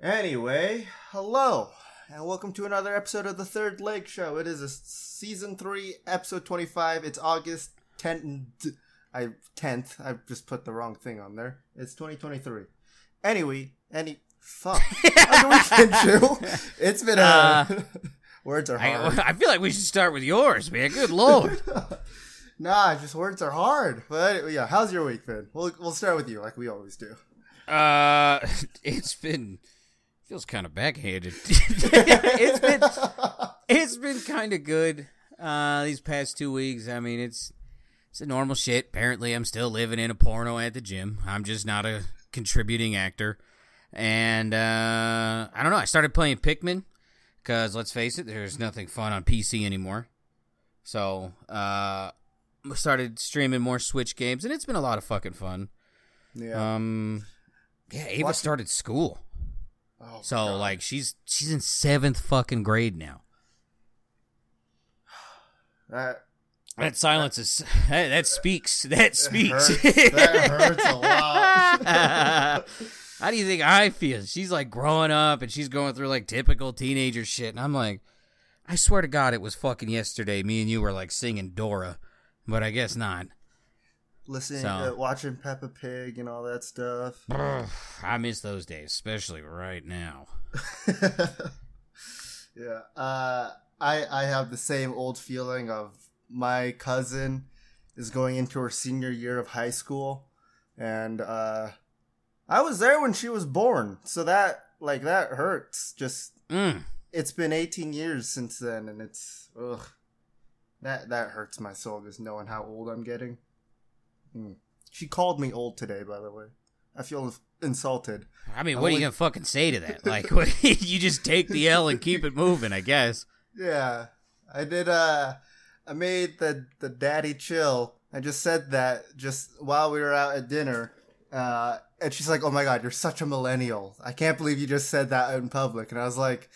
Anyway, hello, and welcome to another episode of the Third Leg Show. It is a season three, episode twenty-five. It's August tenth. I tenth. I just put the wrong thing on there. It's twenty twenty-three. Anyway, any fuck. How's your weekend, It's been a Uh, words are hard. I, I feel like we should start with yours, man. Good lord. nah, just words are hard. But yeah, how's your week been? We'll we'll start with you, like we always do. Uh, it's been feels kind of backhanded. it's been it's been kind of good. Uh, these past two weeks. I mean, it's it's a normal shit. Apparently, I'm still living in a porno at the gym. I'm just not a contributing actor. And uh, I don't know. I started playing Pikmin because let's face it, there's nothing fun on PC anymore. So uh, started streaming more Switch games, and it's been a lot of fucking fun. Yeah. Um, yeah, Ava Watch- started school, Oh, so God. like she's she's in seventh fucking grade now. that That silence is that, that speaks that speaks. hurts. That hurts a lot. How do you think I feel? She's like growing up and she's going through like typical teenager shit, and I'm like, I swear to God, it was fucking yesterday. Me and you were like singing Dora, but I guess not. Listening, So- uh, watching Peppa Pig and all that stuff. I miss those days, especially right now. yeah, uh, I I have the same old feeling of my cousin is going into her senior year of high school, and uh, I was there when she was born, so that like that hurts. Just Mm. it's been 18 years since then, and it's ugh, that that hurts my soul just knowing how old I'm getting. Hmm. She called me old today, by the way. I feel insulted. I mean, what are you gonna fucking say to that? Like, what, you just take the L and keep it moving, I guess. Yeah, I did. Uh, I made the the daddy chill. I just said that just while we were out at dinner, uh, and she's like, "Oh my god, you're such a millennial! I can't believe you just said that in public." And I was like,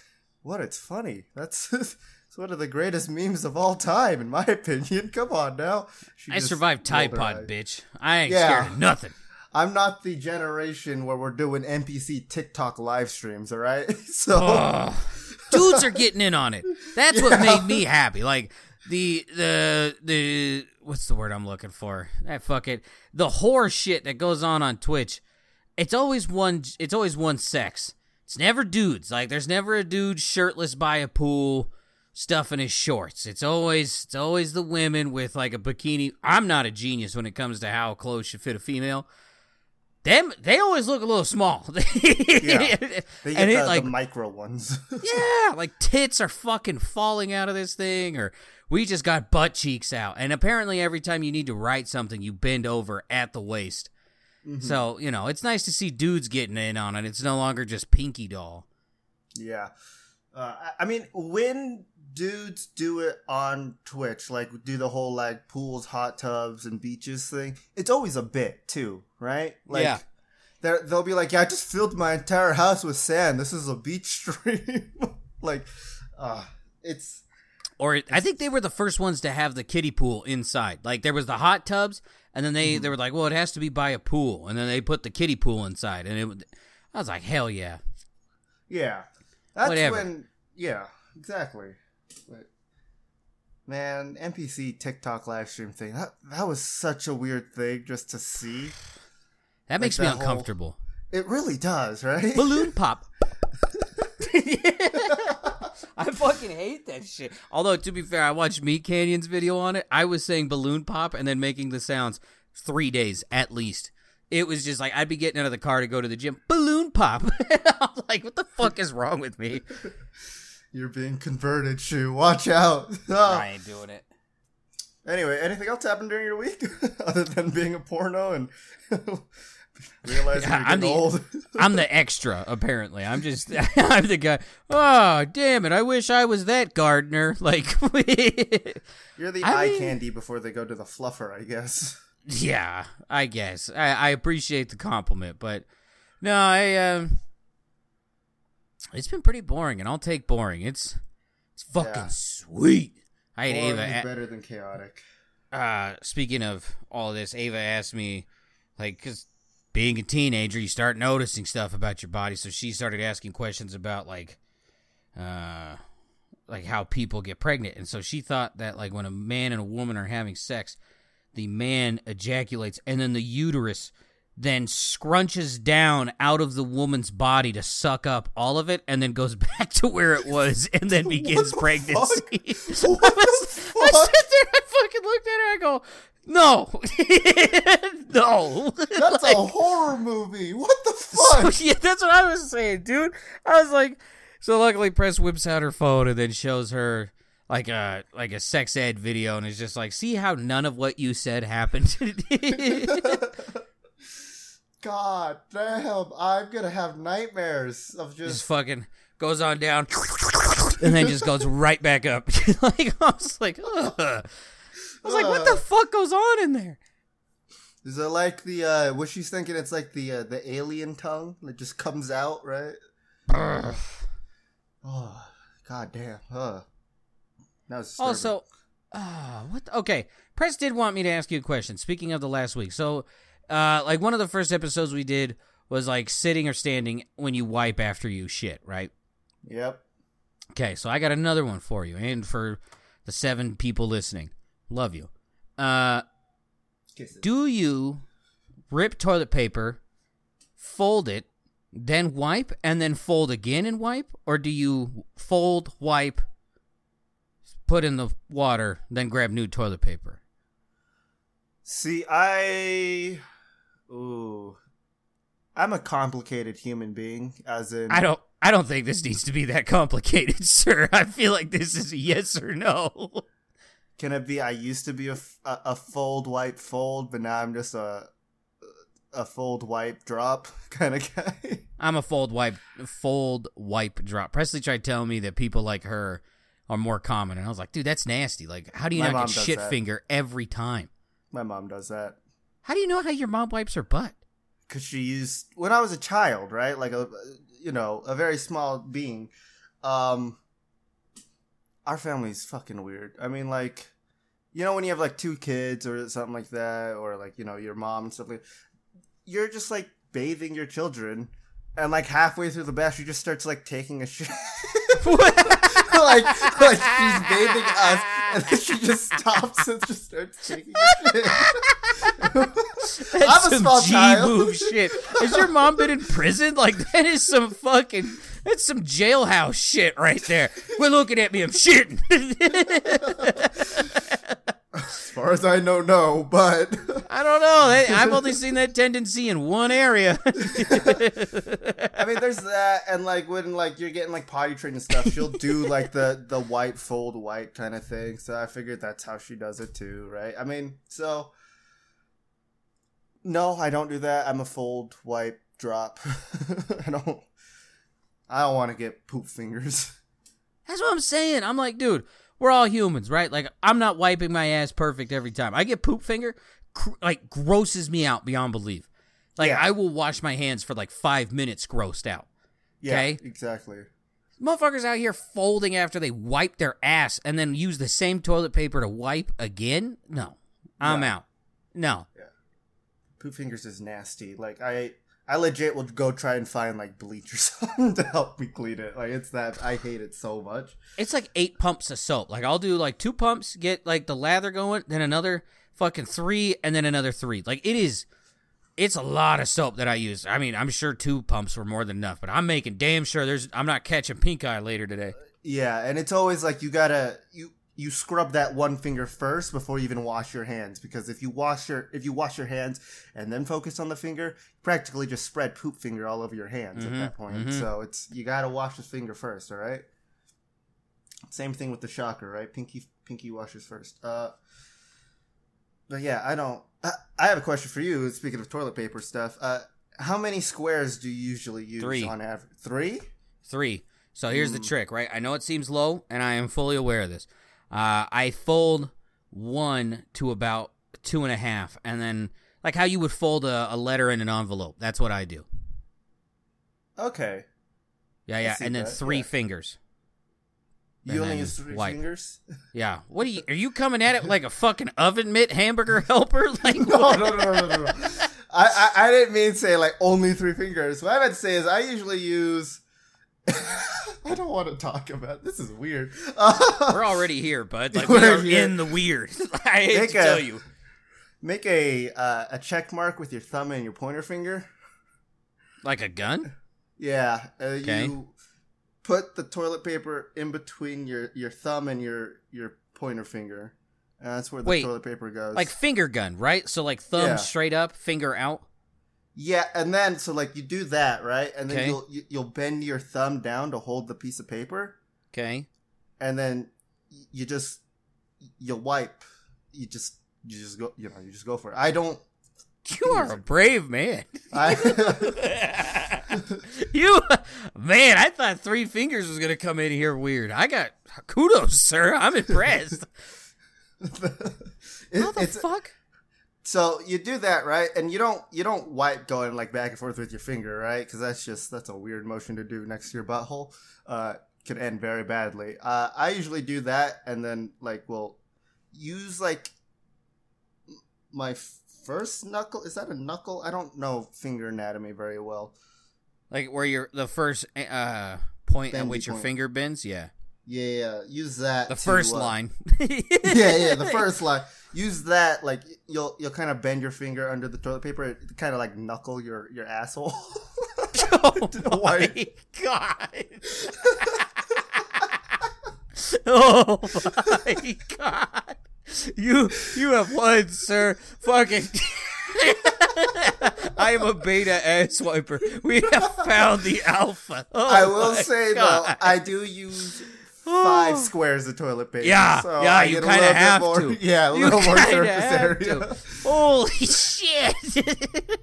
"What? It's funny. That's." It's one of the greatest memes of all time, in my opinion. Come on now. She I survived Tide Pod, bitch. I ain't Yeah. scared of nothing. I'm not the generation where we're doing NPC TikTok live streams, all right? So, dudes are getting in on it. That's what made me happy. Like the the the what's the word I'm looking for? That fuck it. The horror shit that goes on on Twitch. It's always one. It's always one sex. It's never dudes. Like there's never a dude shirtless by a pool, stuffing his shorts. It's always it's always the women with like a bikini. I'm not a genius when it comes to how clothes should fit a female. Them they always look a little small. Yeah. they get and the, it like the micro ones. yeah, like tits are fucking falling out of this thing, or we just got butt cheeks out. And apparently, every time you need to write something, you bend over at the waist. So you know, it's nice to see dudes getting in on it. It's no longer just Pinky Doll. Yeah. Uh, I mean, when dudes do it on Twitch, like do the whole like pools, hot tubs, and beaches thing, it's always a bit too, right? Like, Yeah. They'll be like, yeah, I just filled my entire house with sand. This is a beach stream. like, uh, it's. Or it, I think they were the first ones to have the kiddie pool inside. Like there was the hot tubs, and then they they were like, well, it has to be by a pool, and then they put the kiddie pool inside, and it. I was like, hell yeah. Yeah. That's Whatever. when. Yeah, exactly. But, man, NPC TikTok live stream thing, that, that was such a weird thing just to see. That makes me that whole- uncomfortable. It really does, right? balloon pop. I fucking hate that shit. Although to be fair, I watched Meat Canyon's video on it. I was saying balloon pop and then making the sounds three days at least. It was just like I'd be getting out of the car to go to the gym. Balloon pop. I'm like, what the fuck is wrong with me? You're being converted, Shu. Watch out. I ain't doing it. Anyway, anything else happened during your week other than being a porno and realizing Yeah, you're I'm the- old? I'm the extra, apparently. I'm just I'm the guy. Oh, damn it! I wish I was that gardener. Like, you're the I eye mean- candy before they go to the fluffer, I guess. Yeah, I guess I, I appreciate the compliment, but no, I um, it's been pretty boring, and I'll take boring. It's it's fucking Yeah. sweet. I had Boring Ava. is better than chaotic. uh, speaking of all this, Ava asked me, like, because being a teenager, you start noticing stuff about your body. So she started asking questions about like, uh, like how people get pregnant, and so she thought that like when a man and a woman are having sex, the man ejaculates, and then the uterus then scrunches down out of the woman's body to suck up all of it, and then goes back to where it was, and then begins the pregnancy. What the I sit there, I fucking looked at her, I go, no, no. That's Like, a horror movie. What the so, fuck? yeah, that's what I was saying, dude. I was like, so luckily, Press whips out her phone and then shows her like a like a sex ed video, and is just like, see how none of what you said happened. God damn, I'm gonna have nightmares of just just. fucking goes on down, and then just goes right back up. like I was like, Ugh. I was like, what the fuck goes on in there? Is it like the uh what she's thinking? It's like the uh, the alien tongue that just comes out, right? Ugh. Oh, god damn. Uh. That was disturbing. Also, uh, what? okay, Press did want me to ask you a question. Speaking of the last week, so uh, like one of the first episodes we did was like sitting or standing when you wipe after you shit, right? Yep. Okay, so I got another one for you, and for the seven people listening, love you. Uh, do you rip toilet paper, fold it, then wipe, and then fold again and wipe, or do you fold, wipe, put in the water, then grab new toilet paper? See, I. Ooh. I'm a complicated human being, as in. I don't. I don't think this needs to be that complicated, sir. I feel like this is a yes or no. Can it be? I used to be a a fold, wipe, fold, but now I'm just a. A fold, wipe, drop kind of guy. I'm a fold wipe, fold wipe drop. Presley tried telling me that people like her are more common, and I was like, dude, that's nasty. Like, how do you My not get shit that. finger every time? My mom does that. How do you know how your mom wipes her butt? because she used when I was a child, right? Like a you know a very small being. Um, our family's fucking weird. I mean, like you know when you have like two kids or something like that, or like you know your mom and stuff like. You're just like bathing your children, and like halfway through the bath, she just starts like taking a shit. like like she's bathing us, and then she just stops and just starts taking shit. That's I'm a some small G child. move shit. Has your mom been in prison? Like that is some fucking that's some jailhouse shit right there. We're looking at me, I'm shitting. As far as I know, no, but I don't know. That- I've only seen that tendency in one area. I mean, there's that, and like when like you're getting like potty trained and stuff, she'll do like the the white fold white kind of thing. So I figured that's how she does it too, right? I mean, so no, I don't do that. I'm a fold wipe drop. I don't. I don't want to get poop fingers. That's what I'm saying. I'm like, dude, we're all humans, right? Like, I'm not wiping my ass perfect every time. I get poop finger, cr- like, grosses me out beyond belief. Like, Yeah. I will wash my hands for like five minutes grossed out. Yeah, Okay. exactly. Motherfuckers out here folding after they wipe their ass and then use the same toilet paper to wipe again? No. I'm Yeah. out. No. Poop fingers is nasty. Like I, I legit will go try and find like bleach or something to help me clean it. Like it's that I hate it so much. It's like eight pumps of soap. Like, I'll do like two pumps, get like the lather going, then another fucking three, and then another three. Like, it is. It's a lot of soap that I use. I mean, I'm sure two pumps were more than enough, but I'm making damn sure there's. I'm not catching pink eye later today. Yeah, and it's always like you gotta you you scrub that one finger first before you even wash your hands because if you wash your if you wash your hands and then focus on the finger, practically just spread poop finger all over your hands Mhm, at that point. mhm. So it's you gotta wash the finger first, all right. Same thing with the shocker, right? Pinky pinky washes first. Uh, but yeah, I don't. I, I have a question for you. Speaking of toilet paper stuff, uh, how many squares do you usually use Three. on average? Three. Three. So here's the Mm. trick, right? I know it seems low, and I am fully aware of this. Uh, I fold one to about two and a half, and then like how you would fold a, a letter in an envelope. That's what I do. Okay. Yeah, yeah, and then that, three yeah. fingers. You And only use three wipe. fingers? Yeah. What are you? Are you coming at it like a fucking oven mitt hamburger helper? Like no, no, no, no, no, no. I, I I didn't mean to say like only three fingers. What I meant to say is I usually use. I don't want to talk about this. Is weird. We're already here, bud. Like we We're are in the weird. I hate Make to a- tell you. Make a uh, a check mark with your thumb and your pointer finger. Like a gun? Yeah, uh, Okay. you put the toilet paper in between your, your thumb and your your pointer finger. And that's where the Wait, toilet paper goes. Like finger gun, right? So like thumb Yeah. straight up, finger out. Yeah, and then so like you do that right, and then Okay. you'll you, you'll bend your thumb down to hold the piece of paper, Okay. and then you just you wipe. You just you just go you know you just go for it. I don't. You are a brave man. I you man, I thought three fingers was gonna come in here weird. I got kudos, sir. I'm impressed. How the fuck? So you do that, right? And you don't you don't wipe going like back and forth with your finger, right? Because that's just that's a weird motion to do next to your butthole. Uh, could end very badly. Uh, I usually do that, and then like will use like my first knuckle. Is that a knuckle? I don't know finger anatomy very well. Like where you're the first uh point at which your point. finger bends, yeah. Yeah, yeah. Use that. The to, first uh, line. yeah, yeah, the first line. Use that like you'll you'll kind of bend your finger under the toilet paper, kind of like knuckle your your asshole. Oh my god. oh my god. You you have won, sir. Fucking I am a beta ass wiper. We have found the alpha. Oh I will say God. though, I do use five squares of toilet paper. Yeah, so yeah, I you kinda have more- to. Yeah, a You little more surface area. to. Holy shit.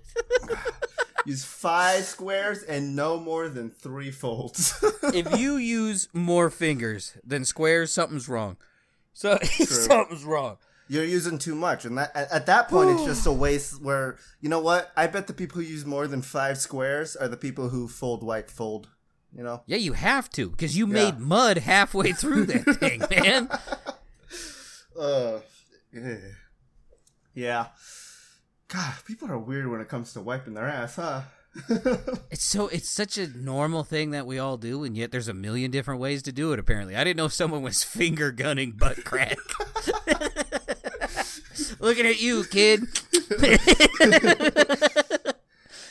Use five squares and no more than three folds. if you use more fingers than squares, something's wrong. So something's wrong. You're using too much, and that at, at that point, it's just a waste. Where you know what? I bet the people who use more than five squares are the people who fold white fold. You know. Yeah, you have to because you made mud halfway through that thing, man. Uh, yeah. yeah. God, people are weird when it comes to wiping their ass, huh? It's so it's such a normal thing that we all do, and yet there's a million different ways to do it. Apparently, I didn't know someone was finger gunning butt crack. Looking at you, kid.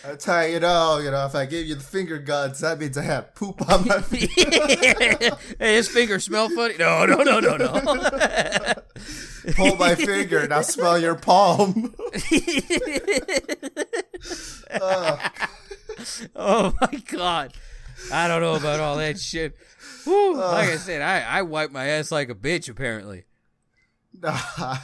That's how you know, you know, if I gave you the finger guns, that means I had poop on my feet. hey, his finger smell funny? No, no, no, no, no. Pull my finger, now smell your palm. Oh my god, I don't know about all that shit. Like I said, I I wipe my ass like a bitch. Apparently. Nah,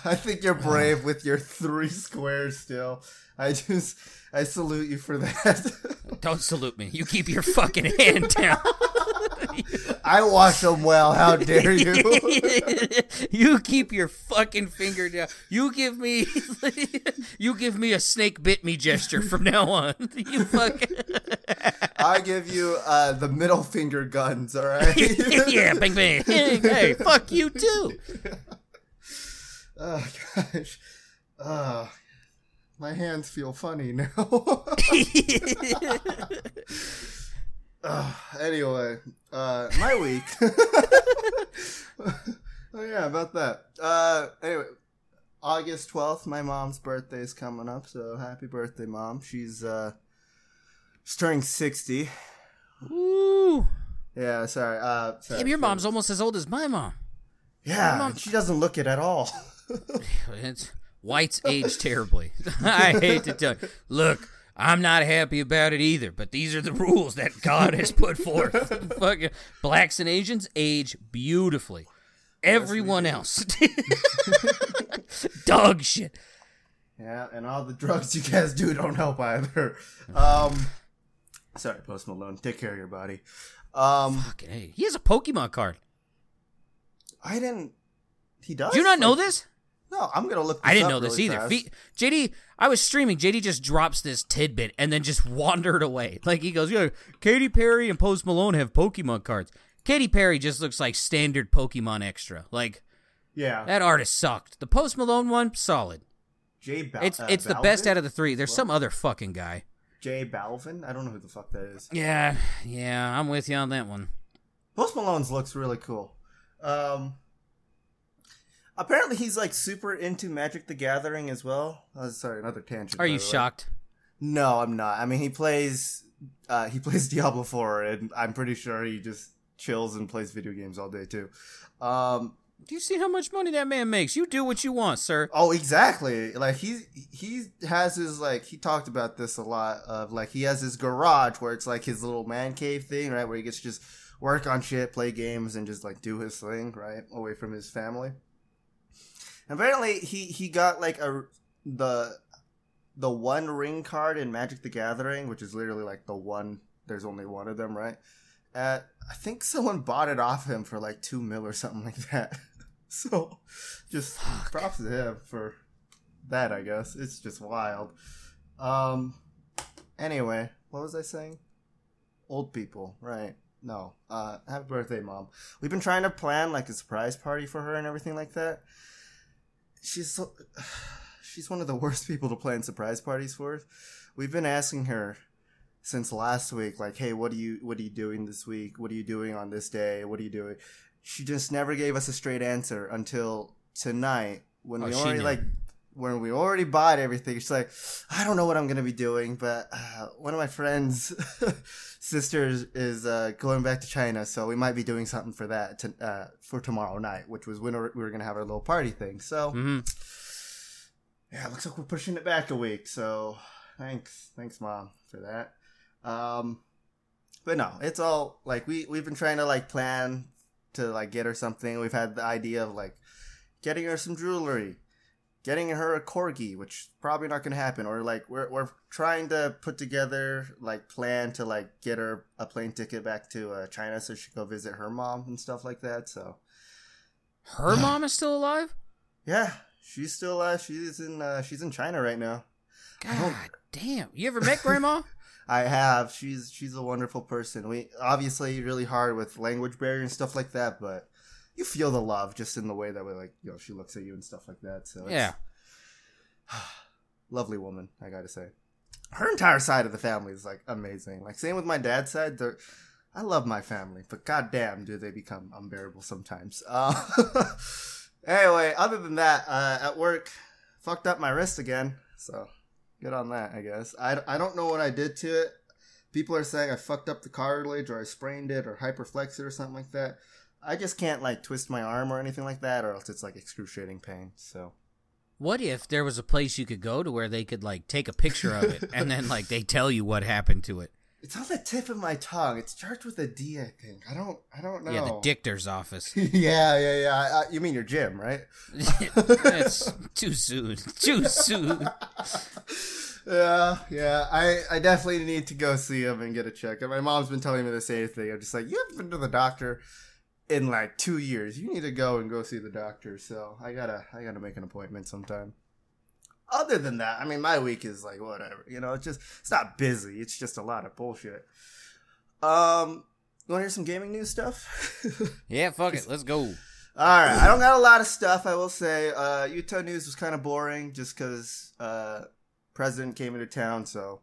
I think you're brave with your three squares still. I just, I salute you for that. Don't salute me. You keep your fucking hand down. I wash them well. How dare you? you keep your fucking finger down. You give me, you give me a snake bit me gesture from now on. You fucking I give you uh, the middle finger guns. All right. yeah, bang bang. Hey, fuck you too. oh gosh. Uh, my hands feel funny now. uh, anyway, uh, my week. oh yeah, about that. Uh, anyway, August twelfth, my mom's birthday is coming up. So happy birthday, mom! She's uh, she's turning sixty. Ooh, Yeah, sorry. Uh, sorry. Damn, your mom's almost as old as my mom. Yeah, mom- she doesn't look it at all. It's whites age terribly. I hate to tell you. Look, I'm not happy about it either, but these are the rules that God has put forth. Fucking blacks and Asians age beautifully. Everyone else, dog shit. Yeah, and all the drugs you guys do don't help either. Um, sorry, Post Malone. Take care of your body. Um, Fucking hey, he has a Pokemon card. I didn't. He does. Do you not know this? No, I'm gonna look. I didn't know this either. fast. JD, I was streaming. JD just drops this tidbit and then just wandered away. Like he goes, "Yeah, Katy Perry and Post Malone have Pokemon cards." Katy Perry just looks like standard Pokemon extra. Like yeah, that artist sucked. The Post Malone one, solid. Jay. Bal- It's uh, it's the best out of the three. There's some other fucking guy. J Balvin. I don't know who the fuck that is. Yeah, yeah, I'm with you on that one. Post Malone's looks really cool. Um, apparently he's like super into Magic the Gathering as well. Oh, sorry, another tangent. Are you shocked? No, I'm not. I mean, he plays uh, he plays Diablo 4, and I'm pretty sure he just chills and plays video games all day too. Um, Do you see how much money that man makes? You do what you want, sir. oh, exactly. Like he he has his like he talked about this a lot of like he has his garage where it's like his little man cave thing, right, where he gets to just work on shit, play games, and just like do his thing, right, away from his family. Apparently, he he got like a the the one ring card in Magic the Gathering, which is literally like the one. There's only one of them, right? At I think someone bought it off him for like two mil or something like that. so, just Fuck. props to him for that. I guess it's just wild. Um. Anyway, what was I saying? Old people, right? No. Uh, happy birthday, mom. We've been trying to plan like a surprise party for her and everything like that. She's so, she's one of the worst people to plan surprise parties for. We've been asking her since last week, like, "Hey, what are you what are you doing this week? What are you doing on this day? What are you doing?" She just never gave us a straight answer until tonight when Oh, we already like when we already bought everything. She's like, "I don't know what I'm gonna be doing, but uh, one of my friends." sisters is uh, going back to China, so we might be doing something for that to, uh, for tomorrow night, which was when we were going to have our little party thing. So hmm yeah, it looks like we're pushing it back a week. So thanks, thanks, mom, for that. Um, but no, it's all like we we've been trying to like plan to like get her something. We've had the idea of like getting her some jewelry, getting her a corgi, which probably not gonna happen. Or like we're we're trying to put together like plan to like get her a plane ticket back to uh, China so she can go visit her mom and stuff like that. So Her mom is still alive. yeah, she's still alive. she's in uh, she's in China right now. God damn! You ever met Grandma? I have. She's she's a wonderful person. We obviously really hard with language barrier and stuff like that, but you feel the love just in the way that we like you know she looks at you and stuff like that. So it's, yeah. lovely woman. I gotta say, her entire side of the family is like amazing. Like same with my dad's side. They're I love my family, but goddamn, do they become unbearable sometimes. Uh, anyway, other than that, uh, at work, fucked up my wrist again. So good on that, I guess. I, I don't know what I did to it. People are saying I fucked up the cartilage or I sprained it or hyperflexed it or something like that. I just can't like twist my arm or anything like that, or else it's like excruciating pain. So What if there was a place you could go to where they could like take a picture of it and then like they tell you what happened to it? it's on the tip of my tongue. It's charged with a D, I think. I don't I don't know. Yeah, the dictor's office. yeah, yeah, yeah. I, I, you mean your gym, right? That's too soon. Too soon. yeah, yeah. I, I definitely need to go see him and get a check. And my mom's been telling me the same thing. I'm just like, you haven't been to the doctor in like two years. You need to go and go see the doctor. So I gotta I gotta make an appointment sometime. Other than that, I mean, my week is like whatever. You know, it's just it's not busy. It's just a lot of bullshit. Um, you want to hear some gaming news stuff? Yeah, fuck it. Let's go. All right, I don't got a lot of stuff. I will say, uh, Utah news was kind of boring just because uh, president came into town. So,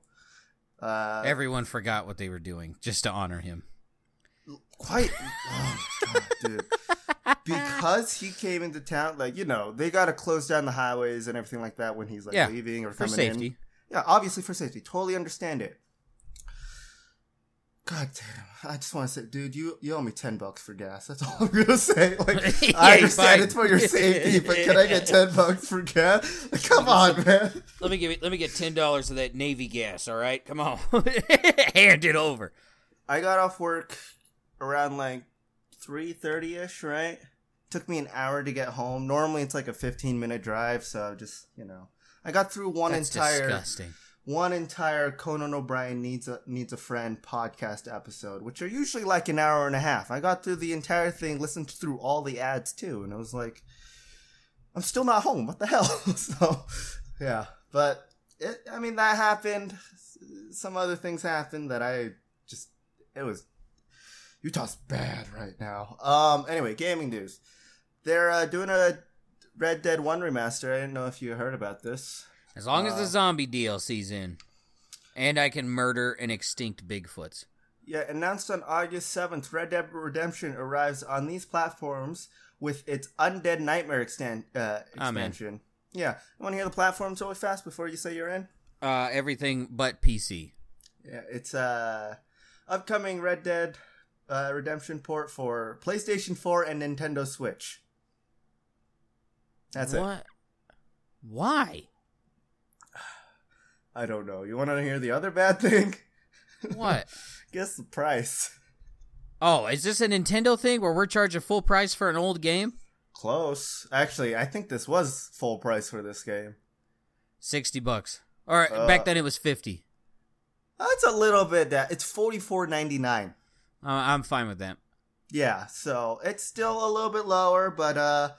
uh, Everyone forgot what they were doing just to honor him. Quite, oh, God, dude, because he came into town. Like you know, they got to close down the highways and everything like that when he's like Yeah, leaving or For coming safety. in. Yeah, obviously for safety. Totally understand it. God damn! I just want to say, dude, you you owe me ten bucks for gas. That's all I'm gonna say. Like, Yeah, I you're understand fine. it's for your safety, but can I get ten bucks for gas? Like, come on, man. Let me give it. Let me get ten dollars of that Navy gas. All right, come on, hand it over. I got off work around like three thirty ish. Right? Took me an hour to get home. Normally it's like a fifteen minute drive, so just you know, I got through one That's entire disgusting. one entire Conan O'Brien needs a needs a friend podcast episode, which are usually like an hour and a half. I got through the entire thing, listened through all the ads too, and i was like, I'm still not home. What the hell? so, yeah, but it, I mean that happened. Some other things happened that I just it was Utah's bad right now. Um. Anyway, gaming news. They're uh, doing a Red Dead One remaster. I didn't know if you heard about this. As long as Uh, the zombie DLC's in, and I can murder an extinct Bigfoots. Yeah, announced on August 7th, Red Dead Redemption arrives on these platforms with its Undead Nightmare extend, uh, I'm expansion. Yeah, you want to hear the platforms really fast before you say you're in? Uh, everything but PC. Yeah, it's uh upcoming Red Dead uh, redemption port for PlayStation 4 and Nintendo Switch. That's what? it. Why? I don't know. You want to hear the other bad thing? What? Guess the price. Oh, is this a Nintendo thing where we're charging full price for an old game? Close. Actually, I think this was full price for this game. 60 bucks. Or uh, back then it was 50. That's a little bit that. It's 44.99. I'm fine with that. Yeah, so it's still a little bit lower, but uh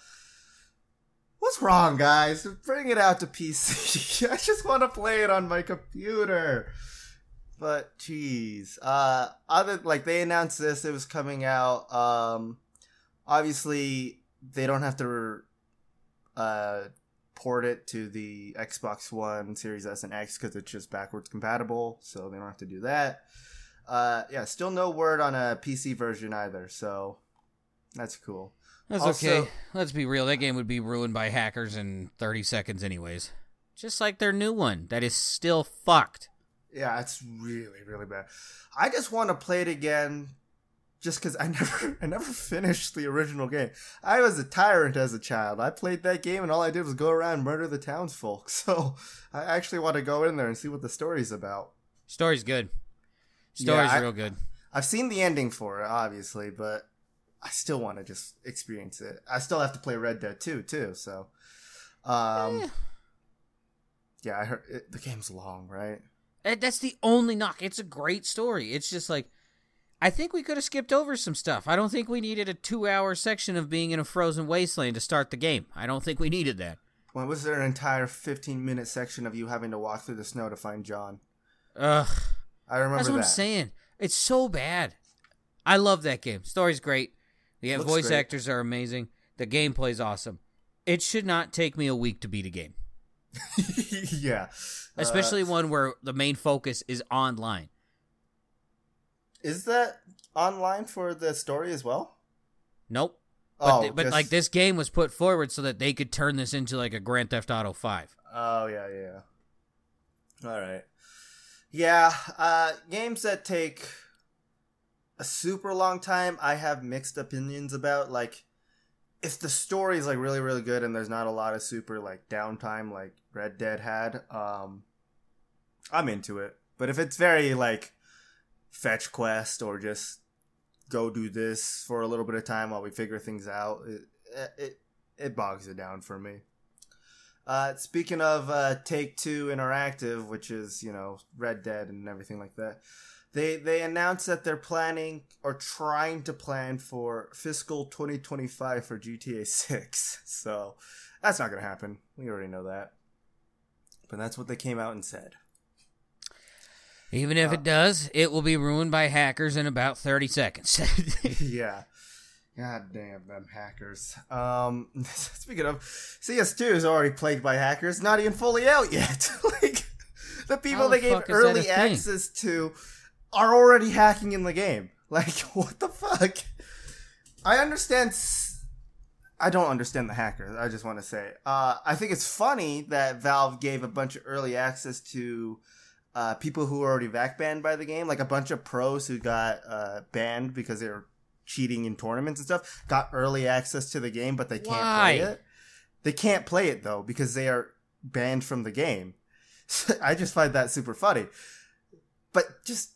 what's wrong, guys? Bring it out to PC. I just want to play it on my computer. But jeez, uh other like they announced this, it was coming out. Um obviously they don't have to uh port it to the Xbox One, Series S and X cuz it's just backwards compatible, so they don't have to do that. Uh, yeah, still no word on a PC version either, so that's cool. That's Also- okay. Let's be real. That game would be ruined by hackers in 30 seconds, anyways. Just like their new one that is still fucked. Yeah, it's really, really bad. I just want to play it again, just because I never, I never finished the original game. I was a tyrant as a child. I played that game, and all I did was go around and murder the townsfolk. So I actually want to go in there and see what the story's about. Story's good. Story's I- real good. I've seen the ending for it, obviously, but I still want to just experience it. I still have to play Red Dead 2, too, so. Um, Eh. Yeah, I heard it, the game's long, right? That- That's the only knock. It's a great story. It's just like, I think we could have skipped over some stuff. I don't think we needed a two hour section of being in a frozen wasteland to start the game. I don't think we needed that. When was there an entire 15 minute section of you having to walk through the snow to find John? Ugh. I remember That's what that. I'm saying. It's so bad. I love that game. Story's great. The Looks voice great. actors are amazing. The gameplay's awesome. It should not take me a week to beat a game, yeah. Uh, especially one where the main focus is online. is that online for the story as well? Nope. But, oh, th- but just- like this game was put forward so that they could turn this into like a Grand Theft Auto 5. Oh yeah, yeah. All right. Yeah, uh games that take a super long time, I have mixed opinions about like if the story is like really really good and there's not a lot of super like downtime like Red Dead had, um I'm into it. But if it's very like fetch quest or just go do this for a little bit of time while we figure things out, it it, it bogs it down for me. Uh, speaking of uh, Take Two Interactive, which is you know Red Dead and everything like that, they they announced that they're planning or trying to plan for fiscal 2025 for GTA 6. So that's not gonna happen. We already know that. But that's what they came out and said. Even if Uh, it does, it will be ruined by hackers in about 30 seconds. yeah. God damn them hackers. Um, speaking of, CS2 is already plagued by hackers, not even fully out yet. like, the people How the they gave fuck is that a early thing? access to are already hacking in the game. Like, what the fuck? I understand. s- I don't understand the hackers. I just want to say. Uh, I think it's funny that Valve gave a bunch of early access to uh, people who were already back banned by the game, like a bunch of pros who got uh, banned because they were cheating in tournaments and stuff, got early access to the game, but they can't Why? play it. They can't play it though because they are banned from the game. I just find that super funny. But just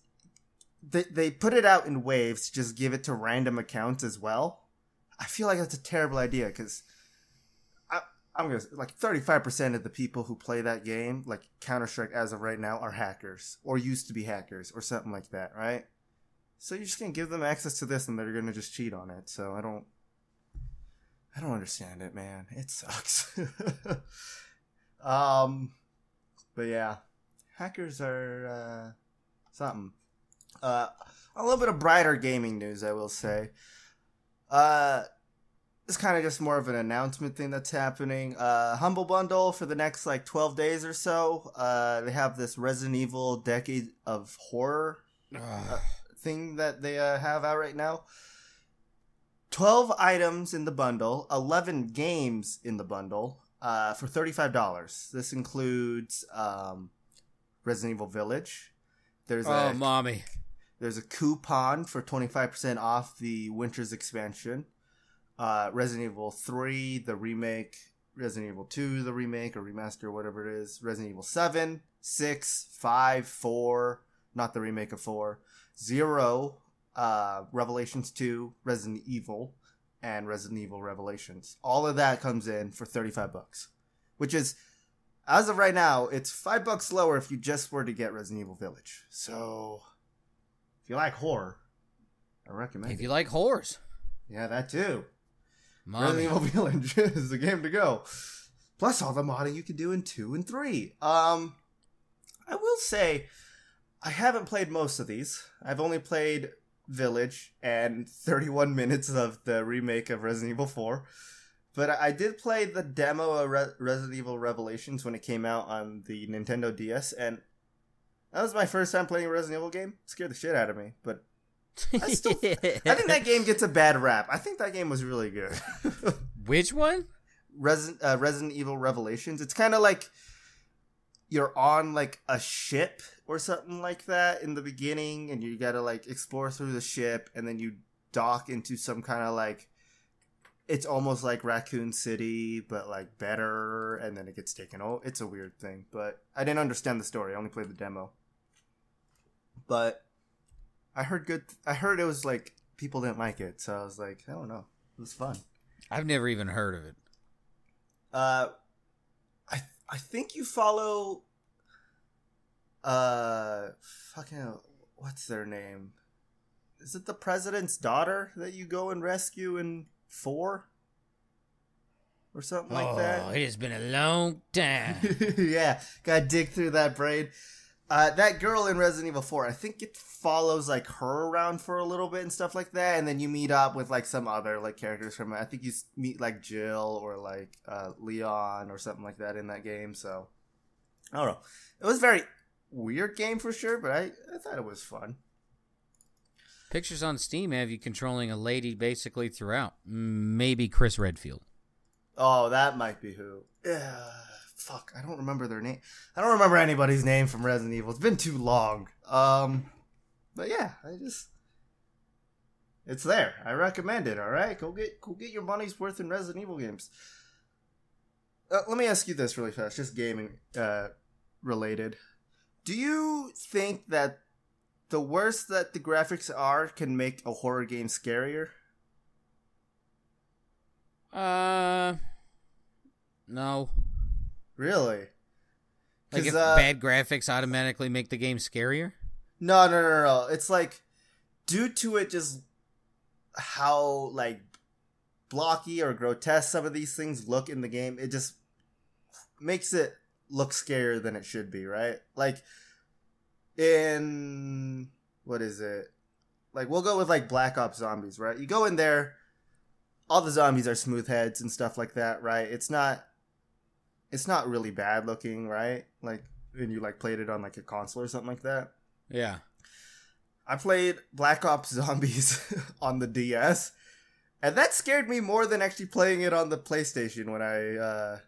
they they put it out in waves, just give it to random accounts as well. I feel like that's a terrible idea because I'm gonna like 35 percent of the people who play that game, like Counter Strike, as of right now, are hackers or used to be hackers or something like that, right? So you're just gonna give them access to this, and they're gonna just cheat on it. So I don't, I don't understand it, man. It sucks. um, but yeah, hackers are uh, something. Uh, a little bit of brighter gaming news, I will say. Uh, it's kind of just more of an announcement thing that's happening. Uh, Humble Bundle for the next like 12 days or so. Uh, they have this Resident Evil Decade of Horror uh, thing that they uh, have out right now. 12 items in the bundle, 11 games in the bundle uh, for $35. This includes um, Resident Evil Village. There's oh, a mommy. there's a coupon for 25% off the Winter's expansion. Uh, Resident Evil 3, the remake. Resident Evil 2, the remake or remaster, whatever it is. Resident Evil 7, 6, 5, 4, not the remake of 4. 0, uh, Revelations 2, Resident Evil, and Resident Evil Revelations. All of that comes in for 35 bucks, which is as of right now, it's 5 bucks lower if you just were to get Resident Evil Village. So if you like horror, I recommend If it. you like whores, Yeah, that too. mommy. Resident Evil Village is the game to go. Plus all the modding you can do in two and three. Um, I will say, I haven't played most of these. I've only played Village and 31 minutes of the remake of Resident Evil 4. But I did play the demo of Re- Resident Evil Revelations when it came out on the Nintendo DS, and that was my first time playing a Resident Evil game. It scared the shit out of me, but I still- I think that game gets a bad rap. I think that game was really good. Which one? Resident uh, Resident Evil Revelations. It's kind of like you're on like a ship or something like that in the beginning, and you gotta like explore through the ship, and then you dock into some kind of like it's almost like Raccoon City, but like better, and then it gets taken. Oh, it's a weird thing, but I didn't understand the story. I only played the demo, but I heard good. I heard it was like people didn't like it, so I was like, I don't know. It was fun. I've never even heard of it. Uh, I I think you follow. Uh, fucking what's their name? Is it the president's daughter that you go and rescue in four, or something like oh, that? it has been a long time. yeah, gotta dig through that brain. Uh, that girl in Resident Evil 4, I think it follows like her around for a little bit and stuff like that, and then you meet up with like some other like characters from it. I think you meet like Jill or like uh, Leon or something like that in that game. So I don't know. It was a very weird game for sure, but I, I thought it was fun. Pictures on Steam have you controlling a lady basically throughout. Maybe Chris Redfield. Oh, that might be who. Yeah, fuck, I don't remember their name. I don't remember anybody's name from Resident Evil. It's been too long. Um, but yeah, I just it's there. I recommend it. All right, go get go get your money's worth in Resident Evil games. Uh, let me ask you this really fast, just gaming uh, related. Do you think that the worse that the graphics are can make a horror game scarier? Uh, no. Really? Like if uh, bad graphics automatically make the game scarier. No, no, no, no, no. It's like due to it just how like blocky or grotesque some of these things look in the game, it just makes it look scarier than it should be, right? Like in what is it? Like we'll go with like Black Ops Zombies, right? You go in there, all the zombies are smooth heads and stuff like that, right? It's not it's not really bad looking, right? Like when you like played it on like a console or something like that. Yeah. I played Black Ops Zombies on the DS, and that scared me more than actually playing it on the PlayStation when I uh,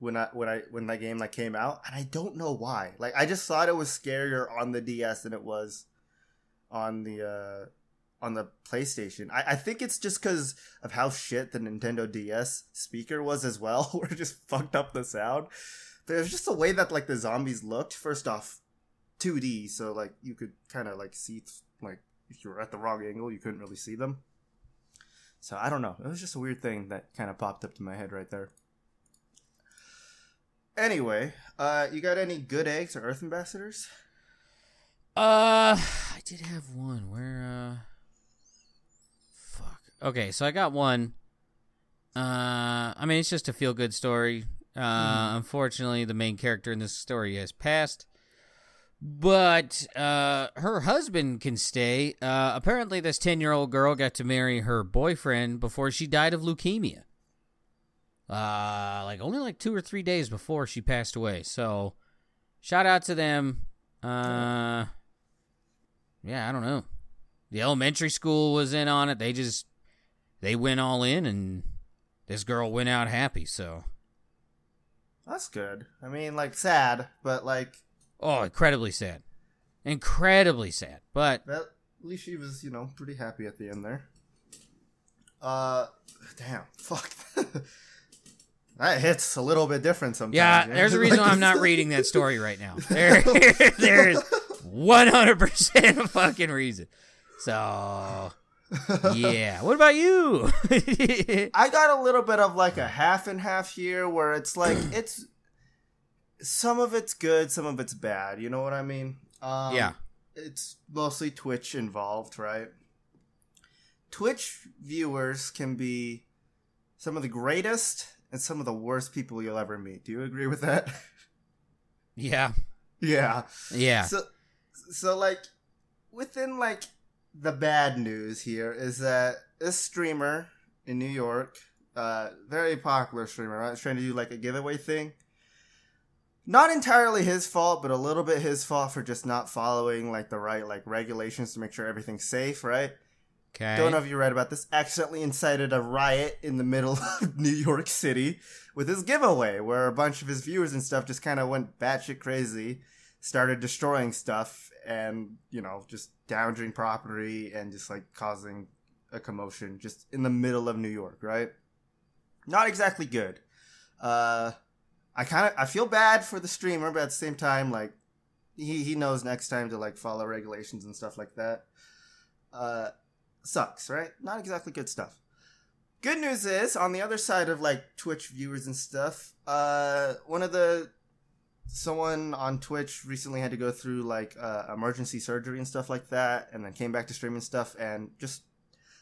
when I when I when that game like came out, and I don't know why. Like I just thought it was scarier on the DS than it was on the uh, on the PlayStation. I, I think it's just because of how shit the Nintendo DS speaker was as well, where it just fucked up the sound. But it was just the way that like the zombies looked. First off, 2D, so like you could kind of like see like if you were at the wrong angle, you couldn't really see them. So I don't know. It was just a weird thing that kind of popped up to my head right there. Anyway, uh, you got any good eggs or Earth ambassadors? Uh, I did have one. Where? Uh. Okay, so I got one. Uh, I mean, it's just a feel good story. Uh, unfortunately, the main character in this story has passed. But uh, her husband can stay. Uh, apparently, this 10 year old girl got to marry her boyfriend before she died of leukemia. Uh, like only like two or three days before she passed away. So, shout out to them. Uh, yeah, I don't know. The elementary school was in on it. They just they went all in, and this girl went out happy. So That's good. I mean, like sad, but like Oh, incredibly sad. Incredibly sad. But at least she was, you know, pretty happy at the end there. Uh, damn, fuck. that hits a little bit different sometimes. yeah, there's a reason why I'm not reading that story right now. There, there's 100% a fucking reason. So, yeah. What about you? I got a little bit of like a half and half here where it's like it's some of it's good, some of it's bad. You know what I mean? Um, Yeah. It's mostly Twitch involved, right? Twitch viewers can be some of the greatest and some of the worst people you'll ever meet. Do you agree with that? yeah. yeah. Yeah. So, so like, within like the bad news here is that this streamer in New York, uh, very popular streamer, right, is trying to do like a giveaway thing. Not entirely his fault, but a little bit his fault for just not following like the right like regulations to make sure everything's safe, right? Okay. Don't know if you read about this. Accidentally incited a riot in the middle of New York City with his giveaway, where a bunch of his viewers and stuff just kind of went batshit crazy, started destroying stuff, and you know just damaging property and just like causing a commotion just in the middle of New York, right? Not exactly good. Uh, I kind of I feel bad for the streamer, but at the same time, like he he knows next time to like follow regulations and stuff like that. Uh, sucks, right? Not exactly good stuff. Good news is on the other side of like Twitch viewers and stuff, uh, one of the someone on Twitch recently had to go through like uh, emergency surgery and stuff like that, and then came back to streaming stuff, and just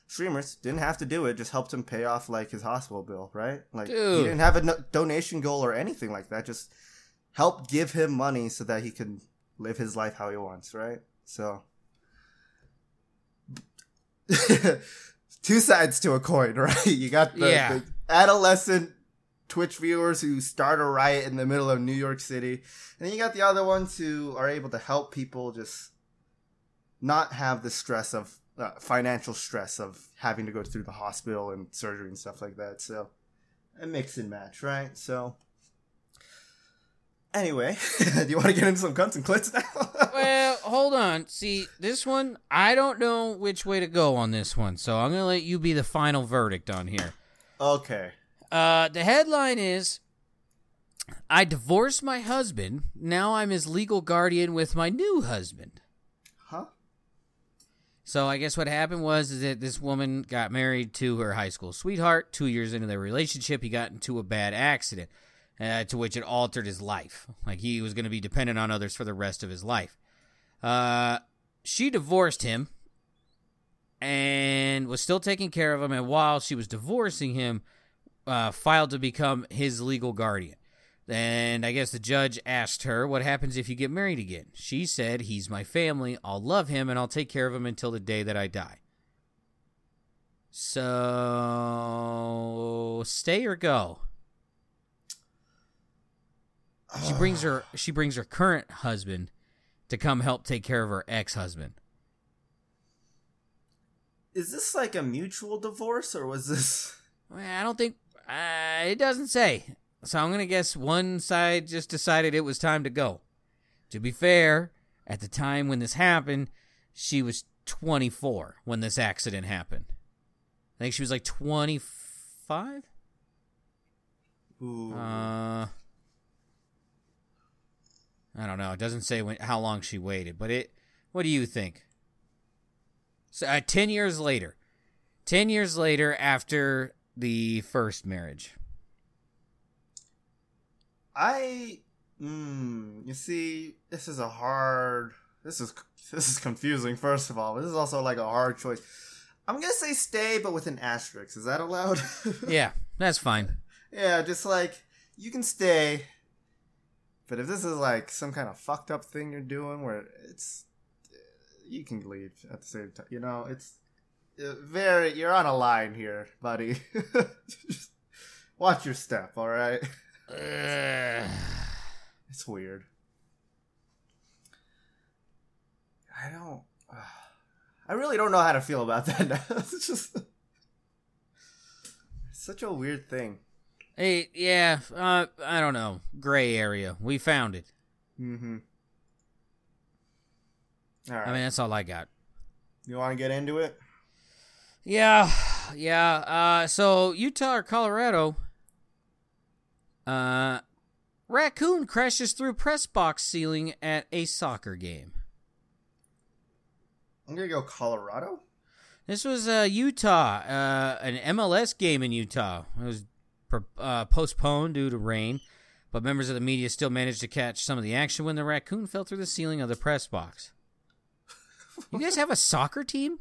streamers didn't have to do it, just helped him pay off like his hospital bill, right? Like he didn't have a no- donation goal or anything like that, just help give him money so that he can live his life how he wants, right? So two sides to a coin, right? You got the, Yeah. the adolescent Twitch viewers who start a riot in the middle of New York City, and then you got the other ones who are able to help people just not have the stress of uh, financial stress of having to go through the hospital and surgery and stuff like that. So a mix and match, right? So anyway, do you want to get into some cunts and clits now? well, hold on. See, this one, I don't know which way to go on this one, so I'm going to let you be the final verdict on here. okay. Uh, the headline is I divorced my husband. Now I'm his legal guardian with my new husband. Huh? So I guess what happened was is that this woman got married to her high school sweetheart. Two years into their relationship, he got into a bad accident, uh, to which it altered his life. Like he was going to be dependent on others for the rest of his life. Uh, she divorced him and was still taking care of him. And while she was divorcing him, uh, filed to become his legal guardian. And I guess the judge asked her, What happens if you get married again? She said, He's my family. I'll love him and I'll take care of him until the day that I die. So, stay or go? She brings her she brings her current husband to come help take care of her ex-husband. Is this like a mutual divorce or was this? I don't think uh, it doesn't say. So I'm gonna guess one side just decided it was time to go. To be fair, at the time when this happened, she was 24 when this accident happened. I think she was like 25. Ooh. Uh, I don't know. It doesn't say when, how long she waited, but it. What do you think? So, uh, ten years later, ten years later after the first marriage. I, mm, you see, this is a hard. This is this is confusing. First of all, this is also like a hard choice. I'm gonna say stay, but with an asterisk. Is that allowed? Yeah, that's fine. yeah, just like you can stay But if this is like some kind of fucked up thing you're doing where it's you can leave at the same time. You know, it's very you're on a line here, buddy. Just watch your step, all right? It's weird. I don't. I really don't know how to feel about that now. it's just it's such a weird thing. Hey, yeah, uh, I don't know. Gray area. We found it. Mm-hmm. All right. I mean, that's all I got. you want to get into it? Yeah, yeah. Uh, so Utah or Colorado? Uh, raccoon crashes through press box ceiling at a soccer game. I'm gonna go Colorado. This was uh, Utah, uh, an MLS game in Utah. It was uh, postponed due to rain, but members of the media still managed to catch some of the action when the raccoon fell through the ceiling of the press box. You guys have a soccer team?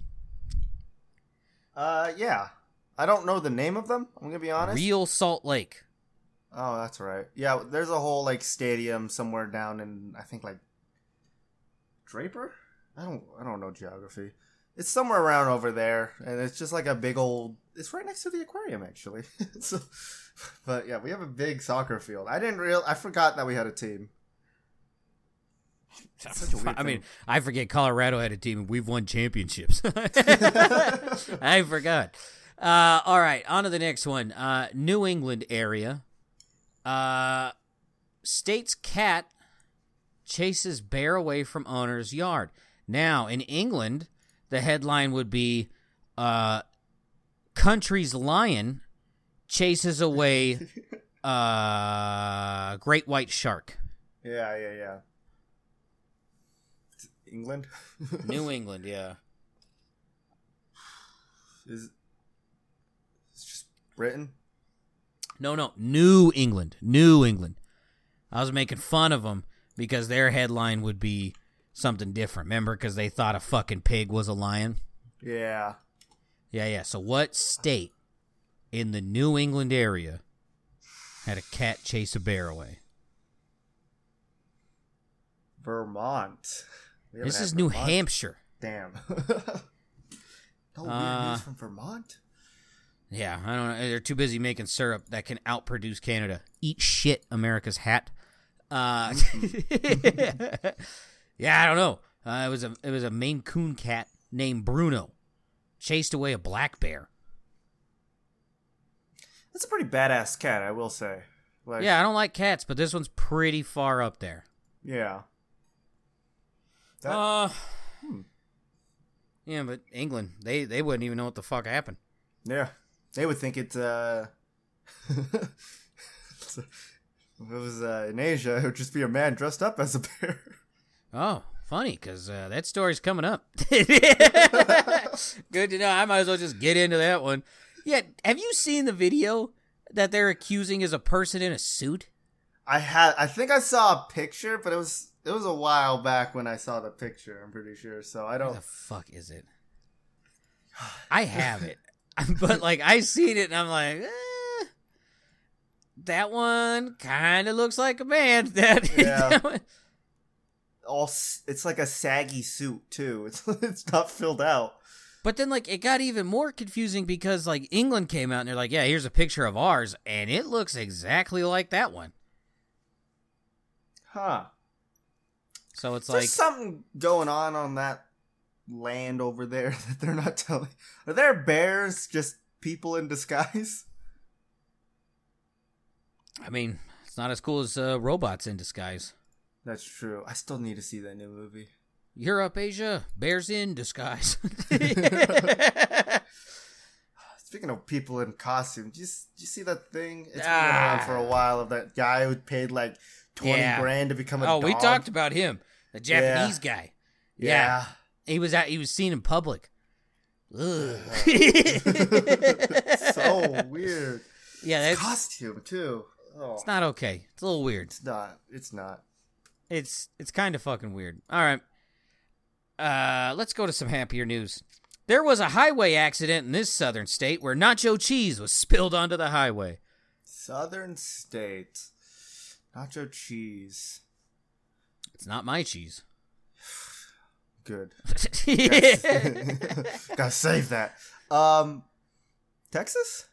Uh, yeah. I don't know the name of them. I'm gonna be honest. Real Salt Lake. Oh, that's right. Yeah, there's a whole like stadium somewhere down in I think like Draper. I don't I don't know geography. It's somewhere around over there, and it's just like a big old. It's right next to the aquarium, actually. so, but yeah, we have a big soccer field. I didn't real. I forgot that we had a team. Such a weird I mean. I forget Colorado had a team and we've won championships. I forgot. Uh, all right, on to the next one. Uh, New England area. Uh, state's cat chases bear away from owner's yard. Now, in England, the headline would be uh, Country's lion chases away uh, great white shark. Yeah, yeah, yeah. England New England, yeah. is. It's just Britain. No, no, New England, New England. I was making fun of them because their headline would be something different. Remember, because they thought a fucking pig was a lion. Yeah. Yeah, yeah. So, what state in the New England area had a cat chase a bear away? Vermont. We haven't This is New Vermont. Hampshire. Damn. no weird Uh, news from Vermont. Yeah, I don't know. They're too busy making syrup that can outproduce Canada. Eat shit, America's hat. Uh, yeah, I don't know. Uh, it was a it was a Maine Coon cat named Bruno, chased away a black bear. That's a pretty badass cat, I will say. Like, Yeah, I don't like cats, but this one's pretty far up there. yeah. That, Uh, yeah, but England, they they wouldn't even know what the fuck happened. yeah. They would think it's uh. if it was uh, in Asia, it would just be a man dressed up as a bear. Oh, funny, because uh, that story's coming up. Good to know. I might as well just get into that one. Yeah, have you seen the video that they're accusing as a person in a suit? I had, I think I saw a picture, but it was it was a while back when I saw the picture. I'm pretty sure, so I don't. the fuck is it? I have it, but like I seen it and I'm like, eh, that one kind of looks like a man. That, Yeah. that one- all it's like a saggy suit too. It's it's not filled out. But then, like, it got even more confusing because, like, England came out and they're like, "Yeah, here's a picture of ours," and it looks exactly like that one. Huh. So it's There's like, something going on on that land over there that they're not telling. Are there bears just people in disguise? I mean, it's not as cool as uh, robots in disguise. That's true. I still need to see that new movie. Europe, Asia, bears in disguise. Speaking of people in costume, do you, do you see that thing? It's been Ah. around for a while of that guy who paid like twenty Yeah. grand to become a oh, we talked about him, the Japanese guy. Yeah. He was out. He was seen in public. Ugh. so weird. Yeah, that's Costume too. Oh, it's not okay. It's a little weird. It's not. It's not. It's it's kind of fucking weird. All right. Uh, let's go to some happier news. There was a highway accident in this southern state where nacho cheese was spilled onto the highway. Southern state. Nacho cheese. It's not my cheese. Good. Gotta save that. Um, Texas,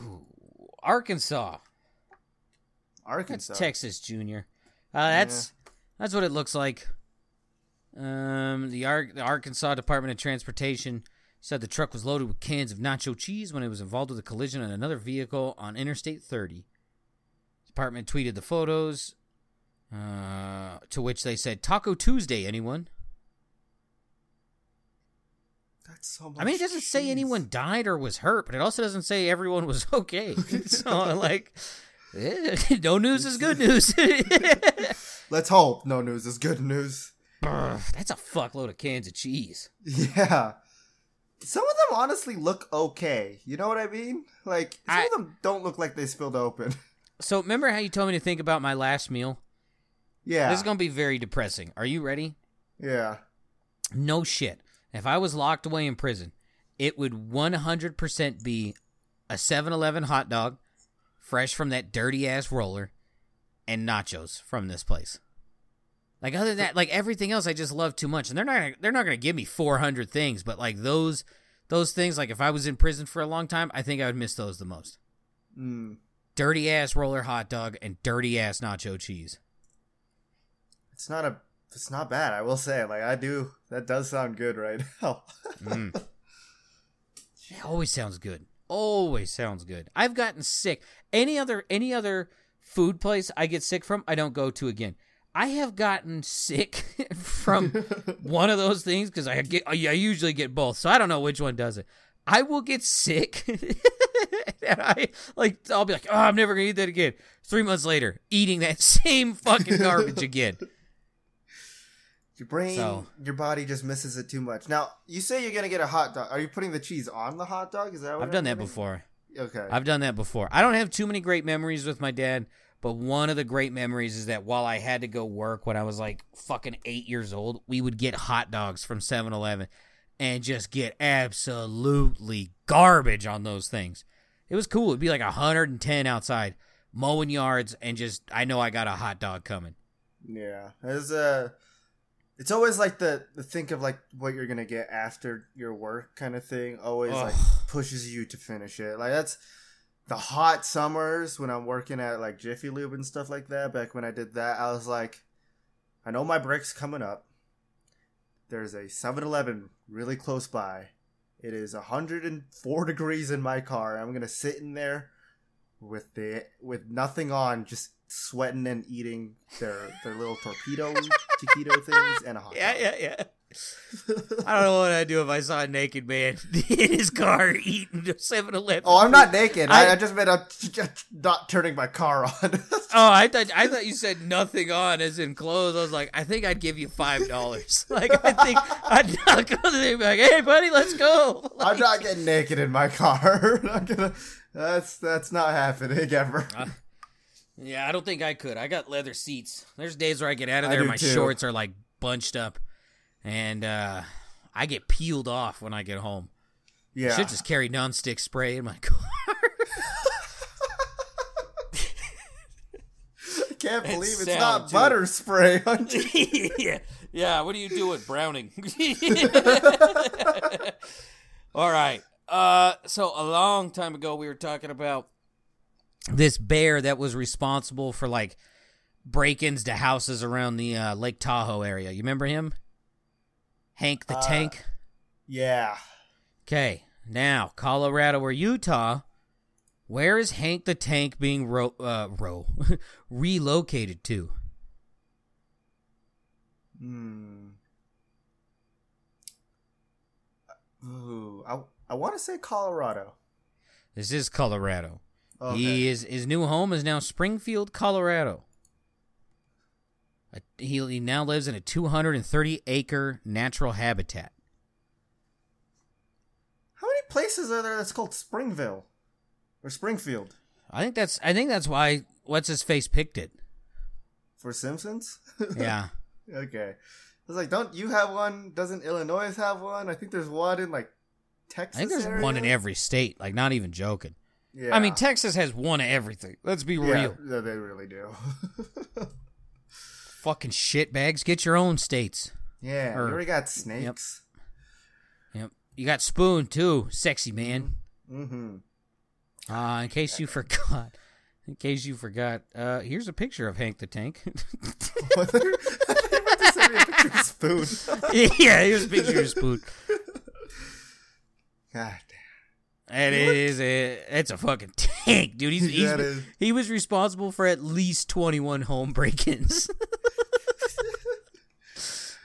Ooh, Arkansas. Arkansas. That's Texas Junior. Uh, that's that's what it looks like. Um, the, Ar- the Arkansas Department of Transportation said the truck was loaded with cans of nacho cheese when it was involved with a collision on another vehicle on Interstate 30. Department tweeted the photos, uh, to which they said Taco Tuesday. Anyone? That's so much. I mean, it doesn't say anyone died or was hurt, but it also doesn't say everyone was okay. so, like, eh, no news is good news. Let's hope no news is good news. Brr, That's a fuckload of cans of cheese. Yeah. Some of them honestly look okay. You know what I mean? Like some I- of them don't look like they spilled open. So, remember how you told me to think about my last meal? Yeah. This is going to be very depressing. Are you ready? yeah. No shit. If I was locked away in prison, it would 100% be a 7 Eleven hot dog, fresh from that dirty ass roller, and nachos from this place. Like other than that, like everything else, I just love too much, and they're not gonna, they're not gonna give me four hundred things, but like those those things, like if I was in prison for a long time, I think I would miss those the most. Mm. Dirty ass roller hot dog and dirty ass nacho cheese. It's not a. It's not bad. I will say. Like I do. That does sound good right now. Mm. It always sounds good. Always sounds good. I've gotten sick. Any other any other food place I get sick from, I don't go to again. I have gotten sick from one of those things because I get I usually get both, so I don't know which one does it. I will get sick, and I like I'll be like, oh, I'm never gonna eat that again. Three months later, eating that same fucking garbage again. Your brain, So- your body just misses it too much. Now you say you're gonna get a hot dog. Are you putting the cheese on the hot dog? Is that what I've done that before. Okay. I've done that before. I don't have too many great memories with my dad, but one of the great memories is that while I had to go work when I was like fucking eight years old, we would get hot dogs from 7 Eleven and just get absolutely garbage on those things. It was cool. It'd be like 110 outside, mowing yards, and just, I know I got a hot dog coming. Yeah, there's a. Uh, It's always like the the think of like what you're gonna get after your work kind of thing. Always Ugh. like pushes you to finish it. Like that's the hot summers when I'm working at like Jiffy Lube and stuff like that. Back when I did that, I was like, I know my break's coming up. There's a 7-Eleven really close by. It is 104 degrees in my car. I'm gonna sit in there with the with nothing on, just sweating and eating their their little torpedo taquito things and a hot dog. yeah, yeah. I don't know what I'd do if I saw a naked man in his car eating 7 Eleven. oh, I'm not naked. I, I- I just meant I'm just not turning my car on. Oh, I thought I thought you said nothing on as in clothes. I was like, I think I'd give you five dollars. like I think I'd knock on the and be like, Hey, buddy, let's go. I'm not getting naked in my car. Gonna. That's that's not happening ever. Uh, yeah, I don't think I could. I got leather seats. There's days where I get out of there, do my too. shorts are like bunched up, and uh, I get peeled off when I get home. yeah. Should just carry nonstick spray in my car. Can't believe it's sound, not butter spray. yeah, yeah. What are you do doing, Browning? All right. Uh, so a long time ago, we were talking about this bear that was responsible for like break-ins to houses around the uh, Lake Tahoe area. You remember him? Hank the Uh, Tank. yeah. Okay, now Colorado or Utah. Where is Hank the Tank being ro- uh, ro- relocated to? Hmm. Ooh, I I want to say Colorado. This is Colorado. Okay. He is his new home is now Springfield, Colorado. He, he now lives in a 230 acre natural habitat. How many places are there that's called Springville or Springfield I think that's I think that's why what's his face picked it. for Simpsons? Yeah. okay. I was like, don't you have one? Doesn't Illinois have one? I think there's one in like Texas. I think there's one in every state, like not even joking. Yeah. I mean, Texas has won everything. Let's be yeah, real. yeah, they really do. Fucking shitbags. Get your own states. yeah, Or- we already got snakes. Yep. You got Spoon too, sexy man. Mm-hmm. Uh, in case you forgot, in case you forgot, uh, here's a picture of Hank the Tank. Spoon. yeah, here's a picture of Spoon. God And it is a, it's a fucking tank, dude. He's, he's he was responsible for at least 21 home break-ins.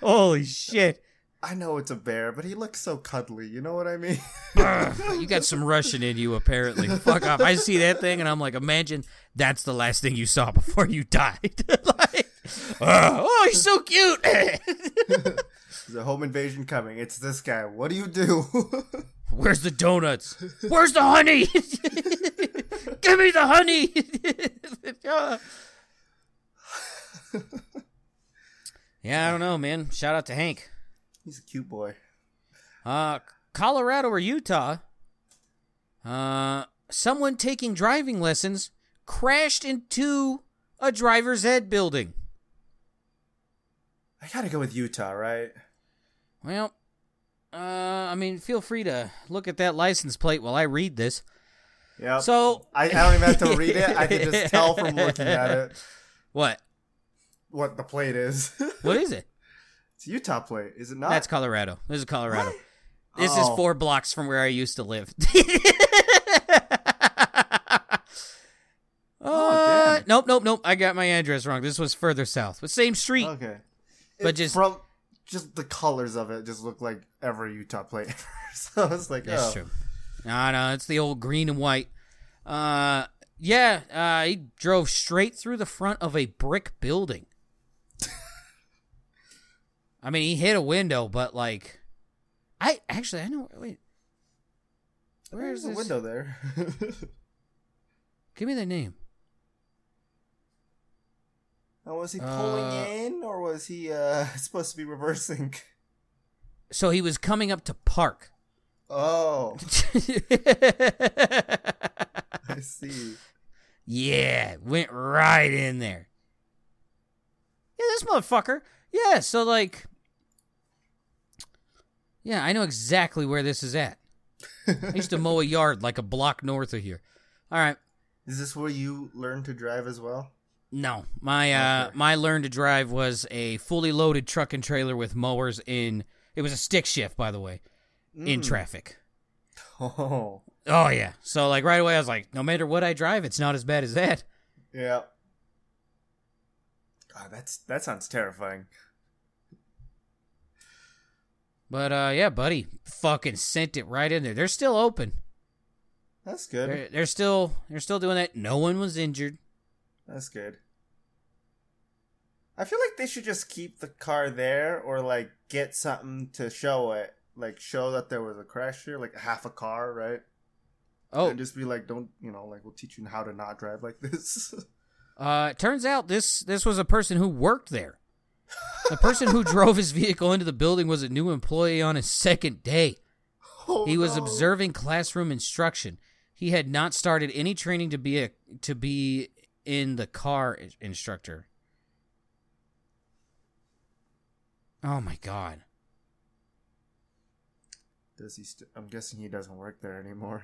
Holy shit. I know it's a bear, but he looks so cuddly. You know what I mean? Ugh, you got some Russian in you, apparently. Fuck off. I see that thing and I'm like, imagine that's the last thing you saw before you died. like, uh, oh, he's so cute. There's a home invasion coming. It's this guy. What do you do? Where's the donuts? Where's the honey? Give me the honey. yeah, I don't know, man. Shout out to Hank. He's a cute boy. Uh, Colorado or Utah. Uh, someone taking driving lessons crashed into a driver's ed building. I gotta go with Utah, right? Well, uh, I mean, feel free to look at that license plate while I read this. Yeah. So, I, I don't even have to read it. I can just tell from looking at it what? what the plate is. What is it? it's a Utah plate, is it not? That's Colorado. This is Colorado. What? This is Oh. four blocks from where I used to live. uh, damn. nope, nope, nope. I got my address wrong. This was further south, but same street. Okay. But It's just- from just the colors of it just look like every Utah plate. so it's like, That's oh. true. No, no, it's the old green and white. Uh, yeah, uh, he drove straight through the front of a brick building. I mean, he hit a window, but like, I actually I know. Wait, where There's is a this? window there. Give me the name. Now, was he pulling Uh, in or was he uh, supposed to be reversing? So he was coming up to park. Oh, I see. yeah, went right in there. Yeah, this motherfucker. Yeah, so like, yeah, I know exactly where this is at. I used to mow a yard like a block north of here. All right. Is this where you learned to drive as well? No, my uh, Okay. my learn to drive was a fully loaded truck and trailer with mowers in. It was a stick shift, by the way, in Mm. traffic. Oh, Oh yeah. So like right away, I was like, no matter what I drive, it's not as bad as that. yeah. God, that's that sounds terrifying. But uh, yeah, buddy, fucking sent it right in there. They're still open. That's good. They're, they're still they're still doing that. No one was injured. That's good. I feel like they should just keep the car there or like get something to show it. Like show that there was a crash here, like half a car, right? Oh, And just be like, don't you know, like we'll teach you how to not drive like this. uh, it turns out this this was a person who worked there. The person who drove his vehicle into the building was a new employee on his second day. Oh, He was no. observing classroom instruction. He had not started any training to be a to be in the car instructor. Oh my god. Does he? St- I'm guessing he doesn't work there anymore.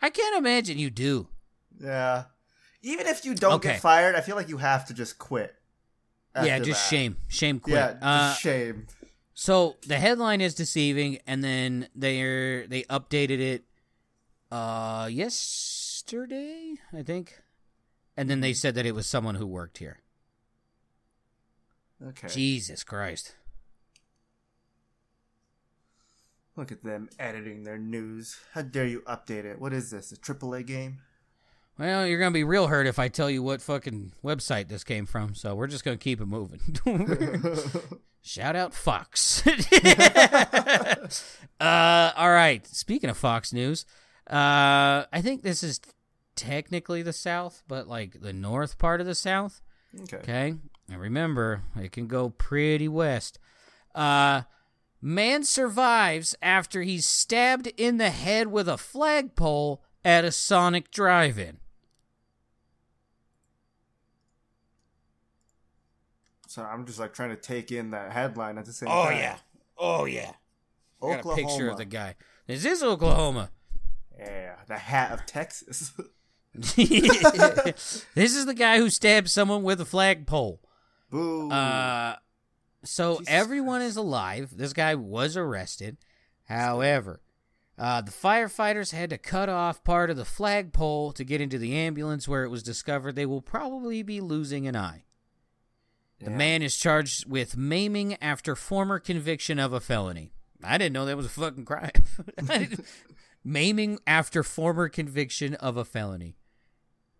I can't imagine you do. Yeah. Even if you don't Okay. get fired, I feel like you have to just quit. yeah, just that. shame. Shame quit. Yeah, just uh, shame. So the headline is deceiving, and then they they updated it uh yesterday, I think, and then they said that it was someone who worked here. Okay. Jesus Christ! Look at them editing their news. How dare you update it? What is this? A AAA game? Well, you're gonna be real hurt if I tell you what fucking website this came from. So we're just gonna keep it moving. Shout out Fox. uh, all right. Speaking of Fox News, uh, I think this is technically the South, but like the north part of the South. okay. Okay. And remember, it can go pretty west. Uh, man survives after he's stabbed in the head with a flagpole at a Sonic drive-in. So I'm just like trying to take in that headline at the same Oh time. yeah. Oh yeah. I got a picture of the guy. This is Oklahoma. Yeah, the hat of Texas. this is the guy who stabbed someone with a flagpole. Boo. Uh, so Jesus everyone is alive. This guy was arrested. However, uh, the firefighters had to cut off part of the flagpole to get into the ambulance where it was discovered they will probably be losing an eye. The man is charged with maiming after former conviction of a felony. I didn't know that was a fucking crime. maiming after former conviction of a felony.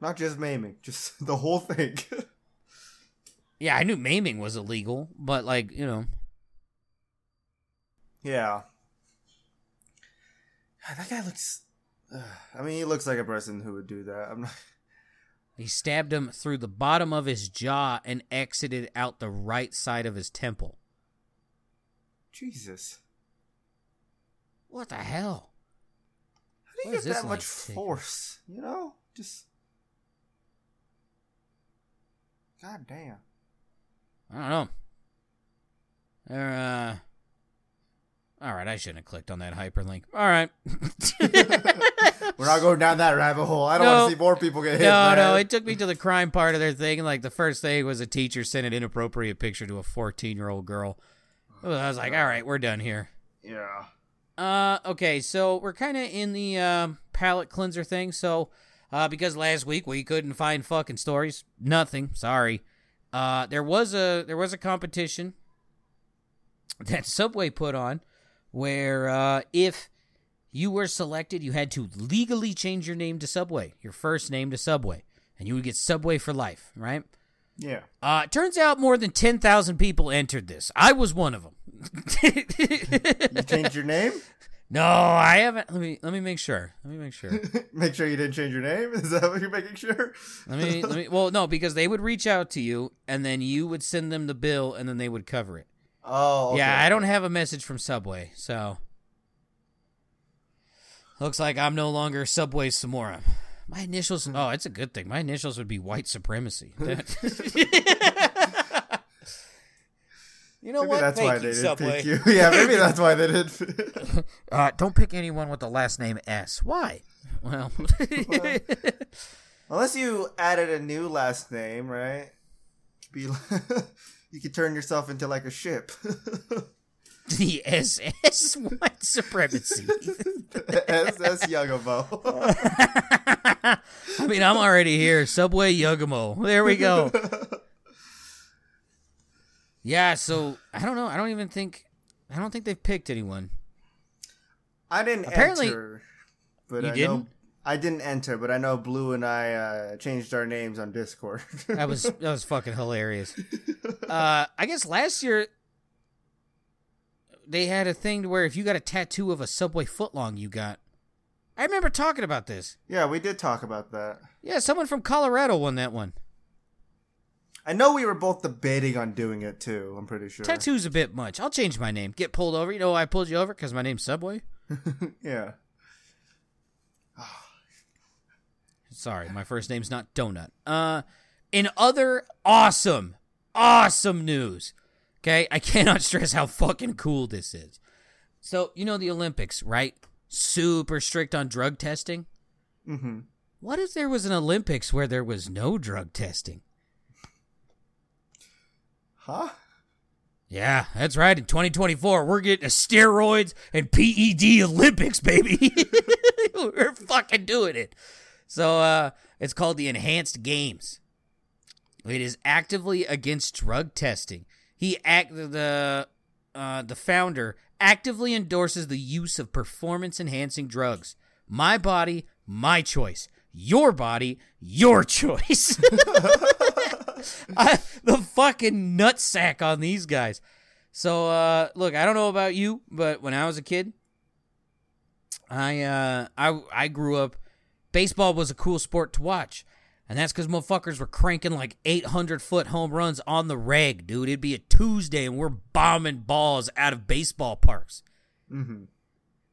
Not just maiming, just the whole thing. Yeah, I knew maiming was illegal, but like, you know, yeah. God, That guy looks. Uh, I mean, he looks like a person who would do that. I'm not. he stabbed him through the bottom of his jaw and exited out the right side of his temple. Jesus. What the hell? How do you get that much force? You know? Just. God damn. I don't know. There, uh. All right, I shouldn't have clicked on that hyperlink. All right. We're not going down that rabbit hole. I don't No. want to see more people get hit. no, man. no, it took me to the crime part of their thing. Like the first thing was a teacher sent an inappropriate picture to a 14 year old girl. I was like, all right, we're done here. Yeah. Uh, okay, so we're kind of in the um, palate cleanser thing. So, uh, because last week we couldn't find fucking stories, nothing. Sorry. Uh, there was a there was a competition that Subway put on where uh, if you were selected, you had to legally change your name to Subway, your first name to Subway, and you would get Subway for life, right? Yeah. Uh, turns out more than 10,000 people entered this. I was one of them. You changed your name? No, I haven't. Let me let me make sure. Let me make sure. Make sure you didn't change your name? Is that what you're making sure? Let me let me. Well, no, because they would reach out to you, and then you would send them the bill, and then they would cover it. Oh, okay. Yeah, I don't have a message from Subway, so looks like I'm no longer Subway Samora. My initials. Oh, it's a good thing. My initials would be white supremacy. You know Maybe what? that's Thank why you, they didn't Subway. pick you. Yeah, maybe that's why they did. Uh, don't pick anyone with the last name S. Why? Well, Unless you added a new last name, right? Be you could turn yourself into like a ship. the SS white supremacy. the SS Yugamo. I mean, I'm already here. Subway Yugamo. There we go. Yeah, so I don't know. I don't even think I don't think they've picked anyone. I didn't Apparently- enter, but You I didn't? know I didn't enter, but I know Blue and I uh, changed our names on Discord. That was that was fucking hilarious. Uh, I guess last year they had a thing to where if you got a tattoo of a Subway footlong, you got. I remember talking about this. yeah, we did talk about that. Yeah, someone from Colorado won that one. I know we were both debating on doing it too. I'm pretty sure. Tattoo's a bit much. I'll change my name. Get pulled over. You know why I pulled you over? Because my name's Subway. yeah. Sorry, my first name's not Donut. Uh, in other awesome, awesome news, okay, I cannot stress how fucking cool this is. So, you know the Olympics, right? Super strict on drug testing. Mm-hmm. What if there was an Olympics where there was no drug testing? Huh? Yeah, that's right. In 2024, we're getting a steroids and PED Olympics, baby. we're fucking doing it. So, uh, it's called the Enhanced Games. It is actively against drug testing. He act the uh, the founder actively endorses the use of performance enhancing drugs. My body, my choice. Your body, your choice. I, the fucking nutsack on these guys. So uh look, I don't know about you, but when I was a kid, I uh I I grew up baseball was a cool sport to watch. And that's because motherfuckers were cranking like 800 foot home runs on the reg, dude. It'd be a Tuesday and we're bombing balls out of baseball parks. Mm-hmm.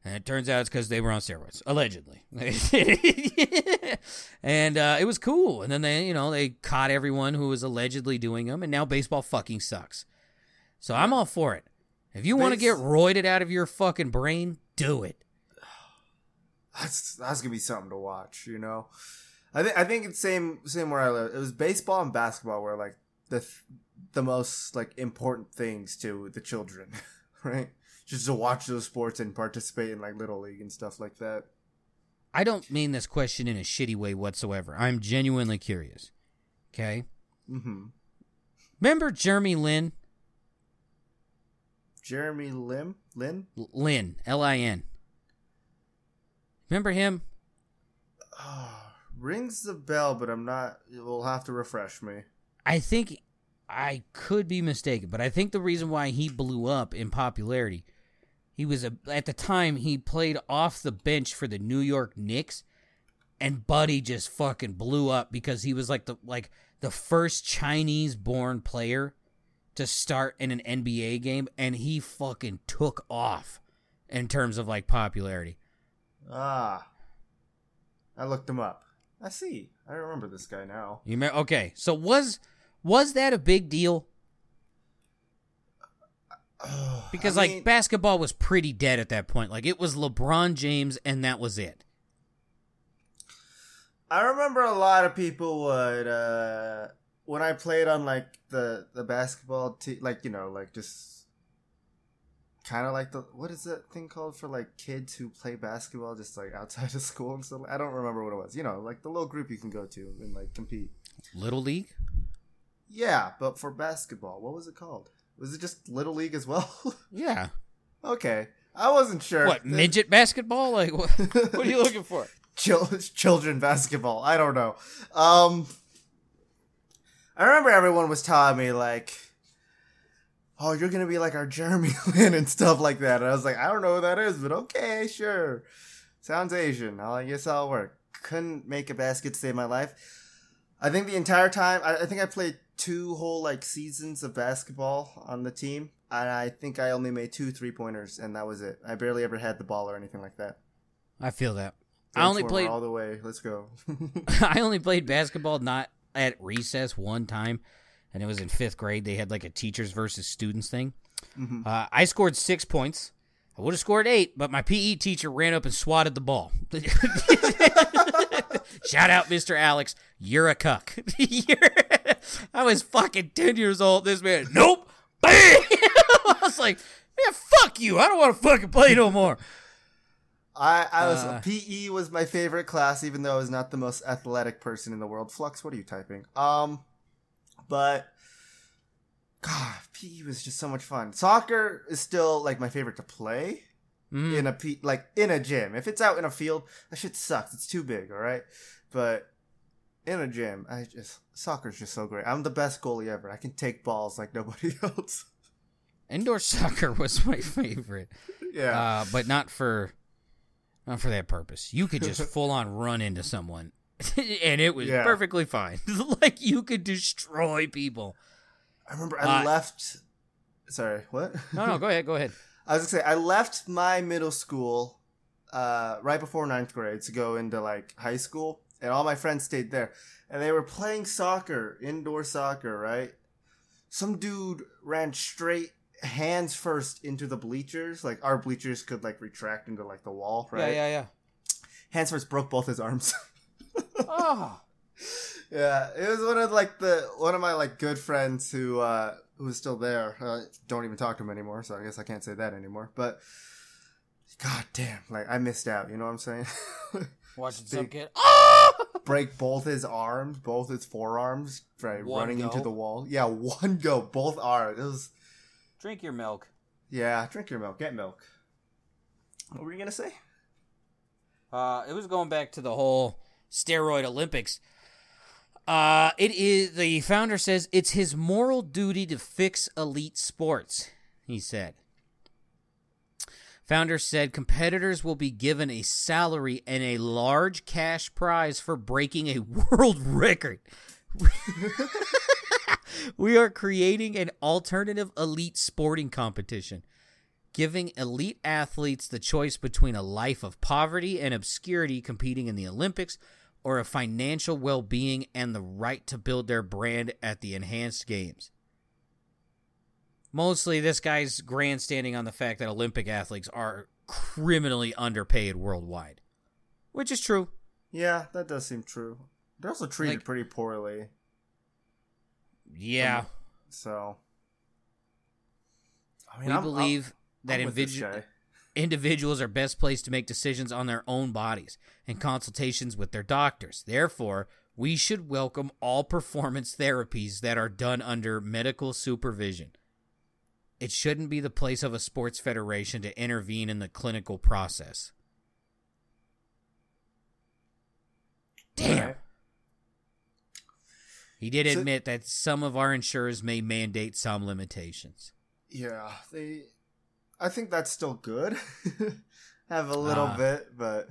And it turns out it's because they were on steroids, allegedly. and uh, it was cool. And then they, you know, they caught everyone who was allegedly doing them, and now baseball fucking sucks. So I'm all for it. If you want to get roided out of your fucking brain, do it. That's that's gonna be something to watch. You know, I think I think it's same same where I live. It was baseball and basketball were like the th- the most like important things to the children, right? Just to watch those sports and participate in like little league and stuff like that. I don't mean this question in a shitty way whatsoever. I'm genuinely curious. Okay? Mm-hmm. Remember Jeremy Lin? Jeremy Lim Lin. Lin, L I N. Remember him? Oh, rings the bell, but I'm not. You'll have to refresh me. I think I could be mistaken, but I think the reason why he blew up in popularity, he was a at the time he played off the bench for the New York Knicks, and Buddy just fucking blew up because he was like the like the first Chinese born player to start in an NBA game, and he fucking took off in terms of like popularity. Ah, I looked him up. I see. I remember this guy now. You me- okay? So was was that a big deal? Because I like mean- basketball was pretty dead at that point. Like it was LeBron James and that was it. I remember a lot of people would uh when I played on like the the basketball team, like you know, like just kind of like the what is that thing called for like kids who play basketball just like outside of school and stuff. I don't remember what it was. You know, like the little group you can go to and like compete. Little League? Yeah, but for basketball, what was it called? Was it just little league as well? Yeah. okay, I wasn't sure. What midget basketball? Like what? What are you looking for? Chil- children basketball. I don't know. Um, I remember everyone was telling me like, "Oh, you're gonna be like our Jeremy Lin and stuff like that." And I was like, "I don't know who that is, but okay, sure. Sounds Asian. I guess I'll work." Couldn't make a basket to save my life. I think the entire time, I, I think I played two whole like seasons of basketball on the team, and I think I only made two three pointers, and that was it. I barely ever had the ball or anything like that. I feel that. I only played all the way. Let's go. I only played basketball not at recess one time, and it was in fifth grade. They had like a teachers versus students thing. Mhm. Uh, I scored six points. I would have scored eight, but my PE teacher ran up and swatted the ball. Shout out, Mr. Alex. You're a cuck. You're- I was fucking 10 years old. This man, nope. Bam! I was like, man, fuck you. I don't want to fucking play no more. I, I was Uh. PE was my favorite class, even though I was not the most athletic person in the world. Flux, what are you typing? Um, but God, PE was just so much fun. Soccer is still like my favorite to play Mm. in a P, like in a gym. If it's out in a field, that shit sucks. It's too big, all right. But in a gym, I just soccer's just so great. I'm the best goalie ever. I can take balls like nobody else. Indoor soccer was my favorite. yeah. uh, but not for not for that purpose. You could just full on run into someone, and it was Yeah. perfectly fine. like you could destroy people. I remember I uh, left. Sorry, what? No, no, go ahead, go ahead. I was gonna say I left my middle school uh, right before ninth grade to go into like high school, and all my friends stayed there, and they were playing soccer, indoor soccer, right? Some dude ran straight hands first into the bleachers, like our bleachers could like retract into like the wall, right? Yeah, yeah, yeah. Hands first broke both his arms. Oh, yeah, it was one of like the one of my like good friends who uh who was still there. Uh, don't even talk to him anymore, so I guess I can't say that anymore. But god damn, like I missed out. You know what I'm saying? watching some some kid. Oh, Break both his arms, both his forearms, right, One running into the wall. Yeah, one go, both arms. It was drink your milk. yeah. Drink your milk, get milk. What were you gonna say? Uh, it was going back to the whole steroid Olympics. Uh, it is the founder says it's his moral duty to fix elite sports. He said. Founder said competitors will be given a salary and a large cash prize for breaking a world record. we are creating an alternative elite sporting competition. giving elite athletes the choice between a life of poverty and obscurity competing in the Olympics or a financial well being and the right to build their brand at the enhanced games. Mostly, this guy's grandstanding on the fact that Olympic athletes are criminally underpaid worldwide, which is true. Yeah, that does seem true. They're also treated Like- pretty poorly, Yeah, so. I mean, we I'm- believe that I'm individu- guy. individuals are best placed to make decisions on their own bodies and consultations with their doctors. Therefore, we should welcome all performance therapies that are done under medical supervision. It shouldn't be the place of a sports federation to intervene in the clinical process. Damn. He did So- admit that some of our insurers may mandate some limitations. Yeah, they. I think that's still good. Have a little Ah. bit, but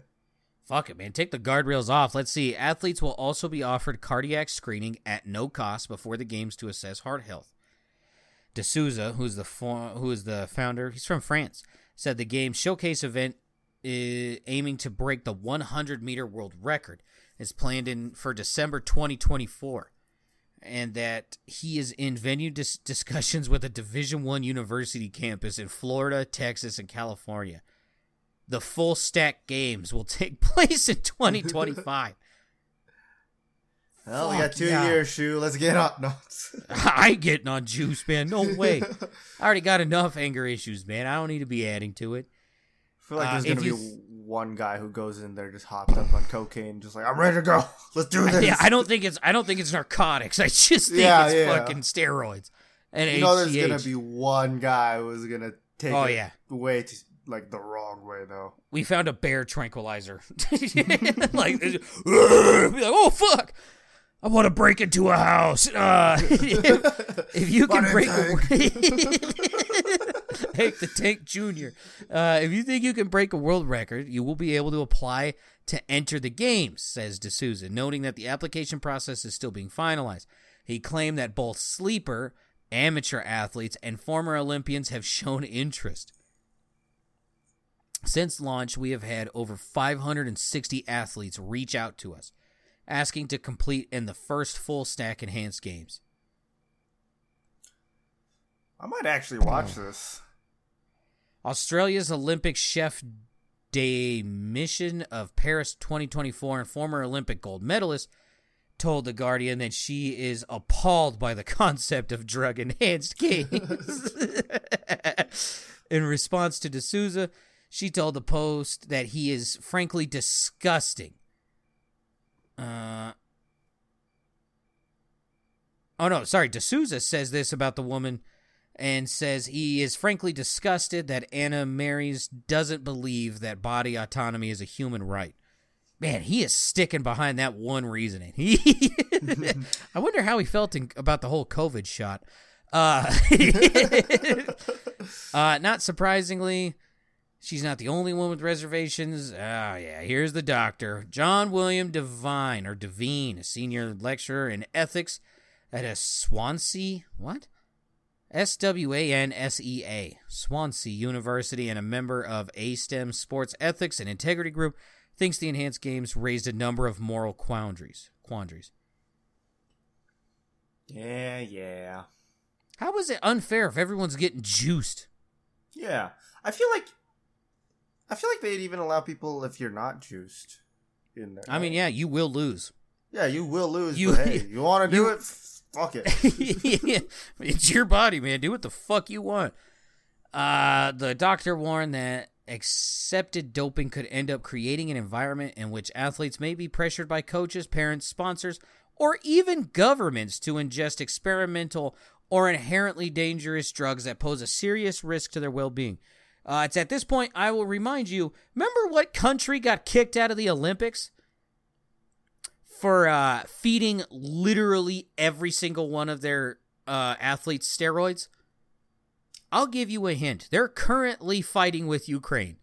Fuck it, man. Take the guardrails off. Let's see. Athletes will also be offered cardiac screening at no cost before the games to assess heart health. D'Souza, who's the who is the founder, he's from France, said the game showcase event is aiming to break the 100 meter world record is planned in for December 2024, and that he is in venue dis- discussions with a Division One university campus in Florida, Texas, and California the full stack games will take place in 2025. Well, we got two yeah. years, shoe. Let's get up. No. I getting on juice, man. No way. I already got enough anger issues, man. I don't need to be adding to it. I feel like Uh, there's gonna be you- one guy who goes in there just hopped up on cocaine, just like I'm ready to go. Let's do this. Yeah, I don't think it's I don't think it's narcotics. I just think Yeah, it's yeah. fucking steroids and you know, there's gonna be one guy who's gonna take Oh, it yeah. way to, like the wrong way though. we found a bear tranquilizer. like, be like, oh fuck! I want to break into a house. Uh, if, if you can break, Tank. a, Hank the Tank Junior. Uh, if you think you can break a world record, you will be able to apply to enter the games, says D'Souza, noting that the application process is still being finalized. He claimed that both sleeper, amateur athletes, and former Olympians have shown interest. Since launch, we have had over 560 athletes reach out to us, asking to complete in the first full stack enhanced games. I might actually watch hmm. this. Australia's Olympic chef de mission of Paris 2024 and former Olympic gold medalist told The Guardian that she is appalled by the concept of drug enhanced games. In response to D'Souza, she told the Post that he is frankly disgusting. Uh, oh, no, sorry. D'Souza says this about the woman and says he is frankly disgusted that Anna Meares doesn't believe that body autonomy is a human right. Man, he is sticking behind that one reasoning. I wonder how he felt in, about the whole COVID shot. Uh, uh, not surprisingly, she's not the only one with reservations. Ah, yeah, here's the doctor, John William Devine or Devine, a senior lecturer in ethics at a Swansea what? S W A N S E A, Swansea University, and a member of ASTEM Sports Ethics and Integrity Group, thinks the enhanced games raised a number of moral quandaries. Quandaries. Yeah, yeah, How is it unfair if everyone's getting juiced? yeah. I feel like I feel like they'd even allow people if you're not juiced in there. I mean, yeah, you will lose. yeah, you will lose. You- but hey, you want to do you- it? Fuck it. yeah, it's your body, man. Do what the fuck you want. Uh, the doctor warned that accepted doping could end up creating an environment in which athletes may be pressured by coaches, parents, sponsors, or even governments to ingest experimental or inherently dangerous drugs that pose a serious risk to their well being. Uh, it's at this point I will remind you remember what country got kicked out of the Olympics? For uh, feeding literally every single one of their uh, athletes steroids? I'll give you a hint. They're currently fighting with Ukraine.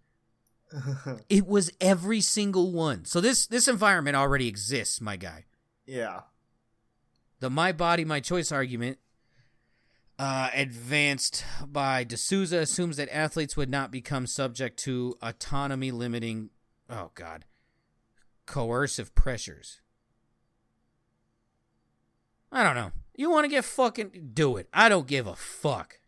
It was every single one. So this this environment already exists, my guy. yeah. The my body my choice argument uh, advanced by D'Souza assumes that athletes would not become subject to autonomy limiting, oh God, coercive pressures. I don't know. You want to get fucking do it. I don't give a fuck.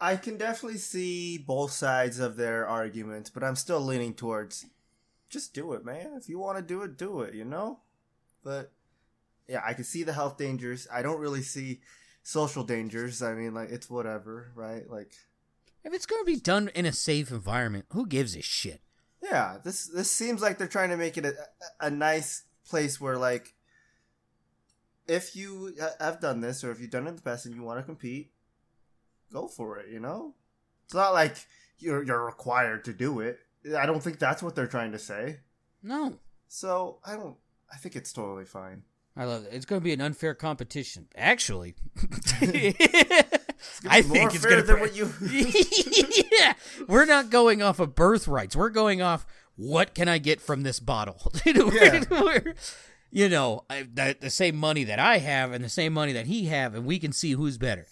I can definitely see both sides of their arguments, but I'm still leaning towards just do it, man. If you want to do it, do it, you know? But yeah, I can see the health dangers. I don't really see social dangers. I mean, like it's whatever, right? Like if it's going to be done in a safe environment, who gives a shit? Yeah, this this seems like they're trying to make it a, a nice place where like if you uh, have done this or if you've done it in the past and you want to compete, go for it, you know? It's not like you're you're required to do it. I don't think that's what they're trying to say. No. So, I don't I think it's totally fine. I love it. It's going to be an unfair competition. Actually, I think it's going to than what you. yeah, we're not going off of birthrights. We're going off what can I get from this bottle. you know, I, the, the same money that I have and the same money that he have, and we can see who's better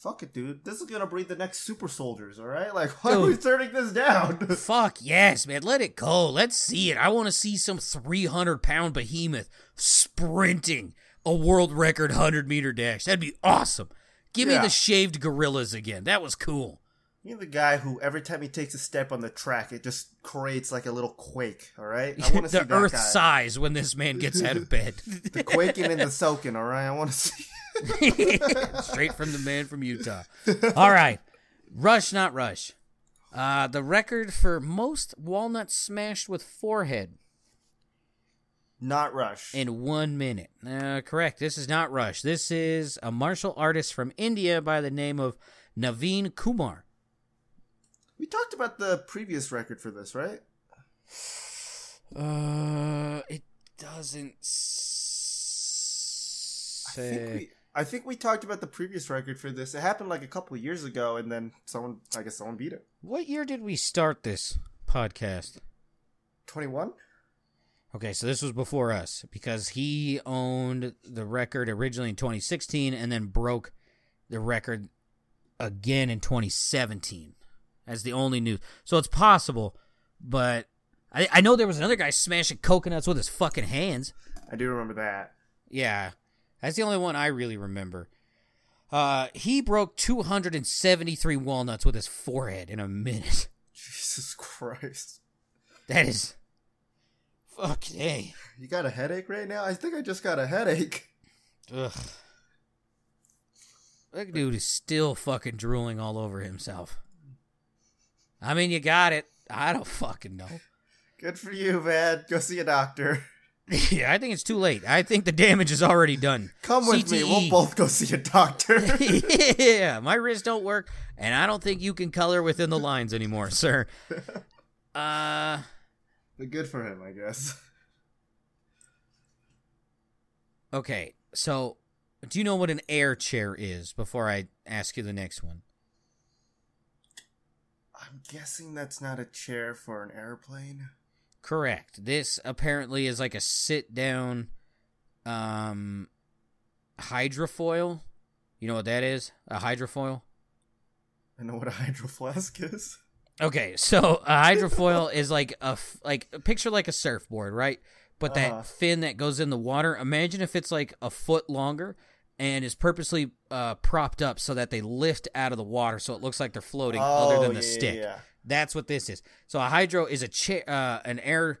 fuck it, dude. This is gonna breed the next super soldiers, all right? Like, why dude, are we turning this down? fuck yes, man. Let it go. Let's see it. I want to see some 300 pound behemoth sprinting a world record 100 meter dash. That'd be awesome. Give yeah. me the shaved gorillas again. That was cool. You're the guy who every time he takes a step on the track, it just creates like a little quake. All right, I want to see the Earth guy. size when this man gets out of bed. the quaking and the soaking. All right, I want to see. Straight from the man from Utah. All right. Rush, not rush. Uh, the record for most walnuts smashed with forehead. Not Rush. In one minute. Uh, correct. This is not Rush. This is a martial artist from India by the name of Naveen Kumar. We talked about the previous record for this, right? Uh, it doesn't say. I think we, I think we talked about the previous record for this. It happened like a couple years ago, and then someone, I guess, someone beat it. What year did we start this podcast? Twenty-one. Okay, so this was before us because he owned the record originally in 2016 and then broke the record again in 2017 as the only news. So it's possible, but I, I know there was another guy smashing coconuts with his fucking hands. I do remember that. Yeah, that's the only one I really remember. Uh, he broke 273 walnuts with his forehead in a minute. Jesus Christ. That is. Fuck, hey. You got a headache right now? I think I just got a headache. Ugh. That dude is still fucking drooling all over himself. I mean, you got it. I don't fucking know. Good for you, man. Go see a doctor. Yeah, I think it's too late. I think the damage is already done. Come with CTE. me. We'll both go see a doctor. yeah, my wrists don't work, and I don't think you can color within the lines anymore, sir. Uh, but good for him, I guess. Okay, so do you know what an air chair is? Before I ask you the next one. I'm guessing that's not a chair for an airplane. Correct. This apparently is like a sit down um hydrofoil. You know what that is? A hydrofoil? I know what a hydro flask is. Okay, so a hydrofoil is like a like picture like a surfboard, right? But that uh fin that goes in the water. Imagine if it's like a foot longer and is purposely uh, propped up so that they lift out of the water, so it looks like they're floating, oh, other than the yeah, stick. Yeah. That's what this is. So a hydro is a chair, uh, an air.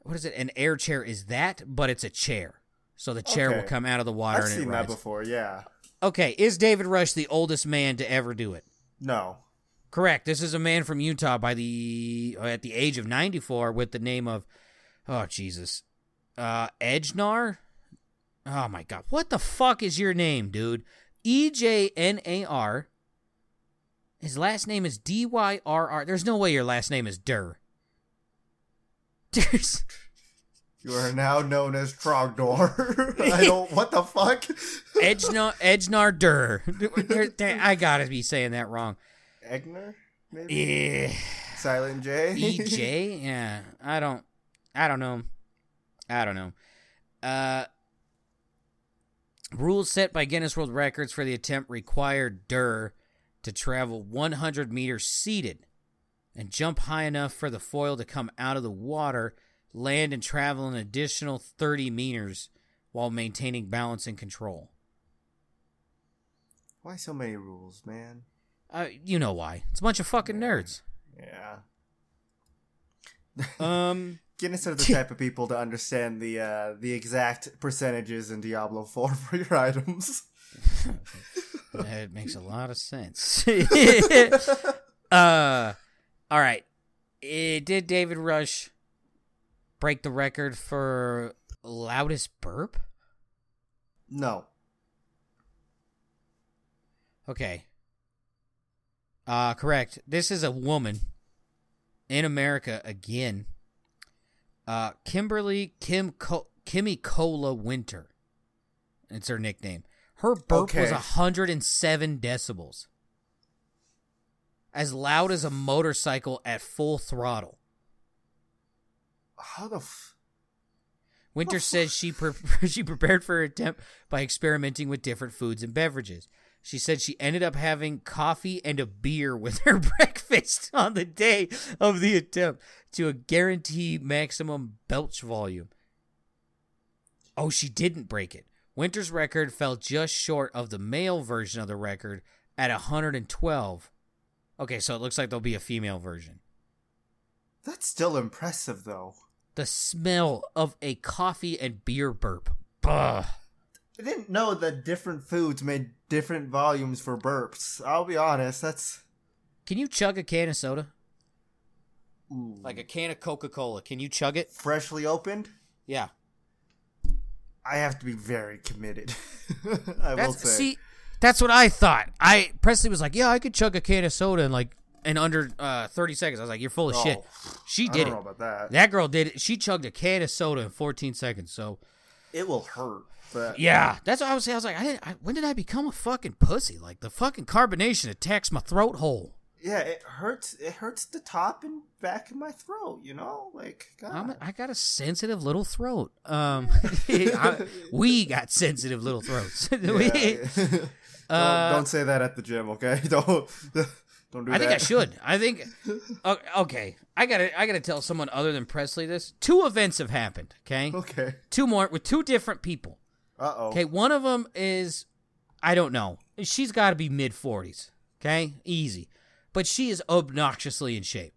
What is it? An air chair is that, but it's a chair. So the chair okay. will come out of the water. I've and seen that before. Yeah. Okay, is David Rush the oldest man to ever do it? No. Correct. This is a man from Utah by the at the age of 94 with the name of oh Jesus. Uh Ejnar? Oh my god. What the fuck is your name, dude? E J N A R his last name is D Y R R. There's no way your last name is Durr. There's. You are now known as Trogdor. I don't. What the fuck? Edgnar Edgnar Durr. I gotta be saying that wrong. Egner, maybe. Yeah. Silent J. E J. Yeah. I don't. I don't know. I don't know. Uh. Rules set by Guinness World Records for the attempt required Durr to travel 100 meters seated and jump high enough for the foil to come out of the water, land and travel an additional 30 meters while maintaining balance and control. Why so many rules, man? Uh, you know why. It's a bunch of fucking nerds. Yeah. Um, Guinness are the type of people to understand the uh, the exact percentages in Diablo 4 for your items. that makes a lot of sense. uh, all right. It, did David Rush break the record for loudest burp? No. Okay. Uh, correct. This is a woman in America again. Uh, Kimberly Kim Co- Kimmy Cola Winter. It's her nickname. Her burp was Okay. 107 decibels. As loud as a motorcycle at full throttle. How the f- Winter says she pre- she prepared for her attempt by experimenting with different foods and beverages. She said she ended up having coffee and a beer with her breakfast on the day of the attempt to a guarantee maximum belch volume. Oh, she didn't break it. Winter's record fell just short of the male version of the record at 112. Okay, so it looks like there'll be a female version. That's still impressive though. The smell of a coffee and beer burp. Bah. I didn't know that different foods made different volumes for burps. I'll be honest, that's Can you chug a can of soda? ooh. Like a can of Coca Cola. Can you chug it? freshly opened. Yeah. I have to be very committed. I will That's, say. see, that's what I thought. I Presley was like, "Yeah, I could chug a can of soda in like in under uh, 30 seconds." I was like, "You're full of Oh, shit." She I did don't it. know about that. That girl did it. She chugged a can of soda in 14 seconds. So It will hurt. But yeah, that's what I was saying. I was like, I didn't. I, when did I become a fucking pussy? Like the fucking carbonation attacks my throat hole. Yeah, it hurts. It hurts the top and back of my throat. You know, like a, I got a sensitive little throat. Um, I- we got sensitive little throats. We- Yeah. don't, Uh, don't say that at the gym, okay? Don't don't do I that. think I should. I think. Okay, I gotta. I gotta tell someone other than Presley this. Two events have happened. Okay, Okay. two more with two different people. Uh oh. Okay, one of them is, I don't know. She's got to be mid forties. Okay, easy, but she is obnoxiously in shape.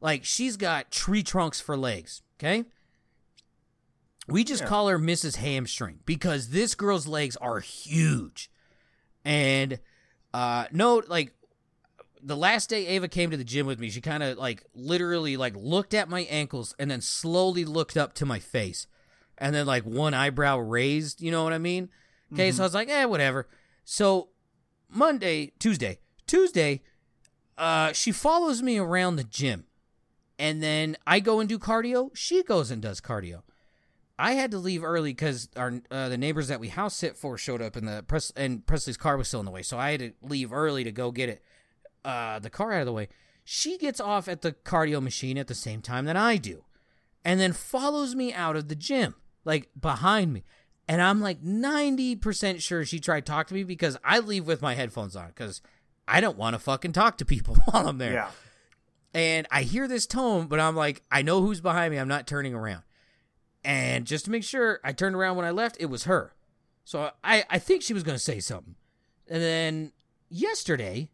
Like she's got tree trunks for legs. Okay. We just Yeah. call her Mrs. Hamstring because this girl's legs are huge. And uh no, like the last day Ava came to the gym with me, she kind of like literally like looked at my ankles and then slowly looked up to my face. And then like one eyebrow raised, you know what I mean? Okay, so I was like, "Eh, whatever." So Monday, Tuesday, Tuesday, uh she follows me around the gym. And then I go and do cardio, she goes and does cardio. I had to leave early because our uh, the neighbors that we house sit for showed up, and the Pres- and Presley's car was still in the way, so I had to leave early to go get it, uh, the car out of the way. She gets off at the cardio machine at the same time that I do, and then follows me out of the gym, like behind me, and I'm like ninety percent sure she tried to talk to me because I leave with my headphones on because I don't want to fucking talk to people while I'm there Yeah. and I hear this tone, but I'm like, I know who's behind me. I'm not turning around. And just to make sure, I turned around when I left. It was her. So I, I think she was going to say something. And then yesterday,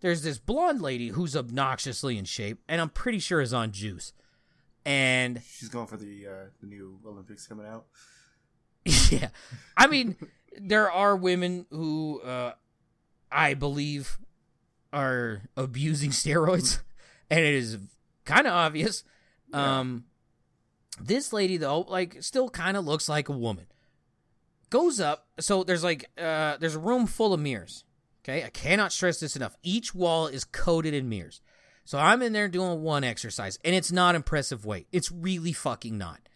there's this blonde lady who's obnoxiously in shape, and I'm pretty sure is on juice. And She's going for the uh, the new Olympics coming out. yeah, I mean, there are women who uh, I believe are abusing steroids, and it is kind of obvious. Um, this lady though, like, still kind of looks like a woman. Goes up, so there's like, uh, there's a room full of mirrors. Okay, I cannot stress this enough. Each wall is coated in mirrors. So I'm in there doing one exercise, and it's not impressive weight. It's really fucking not.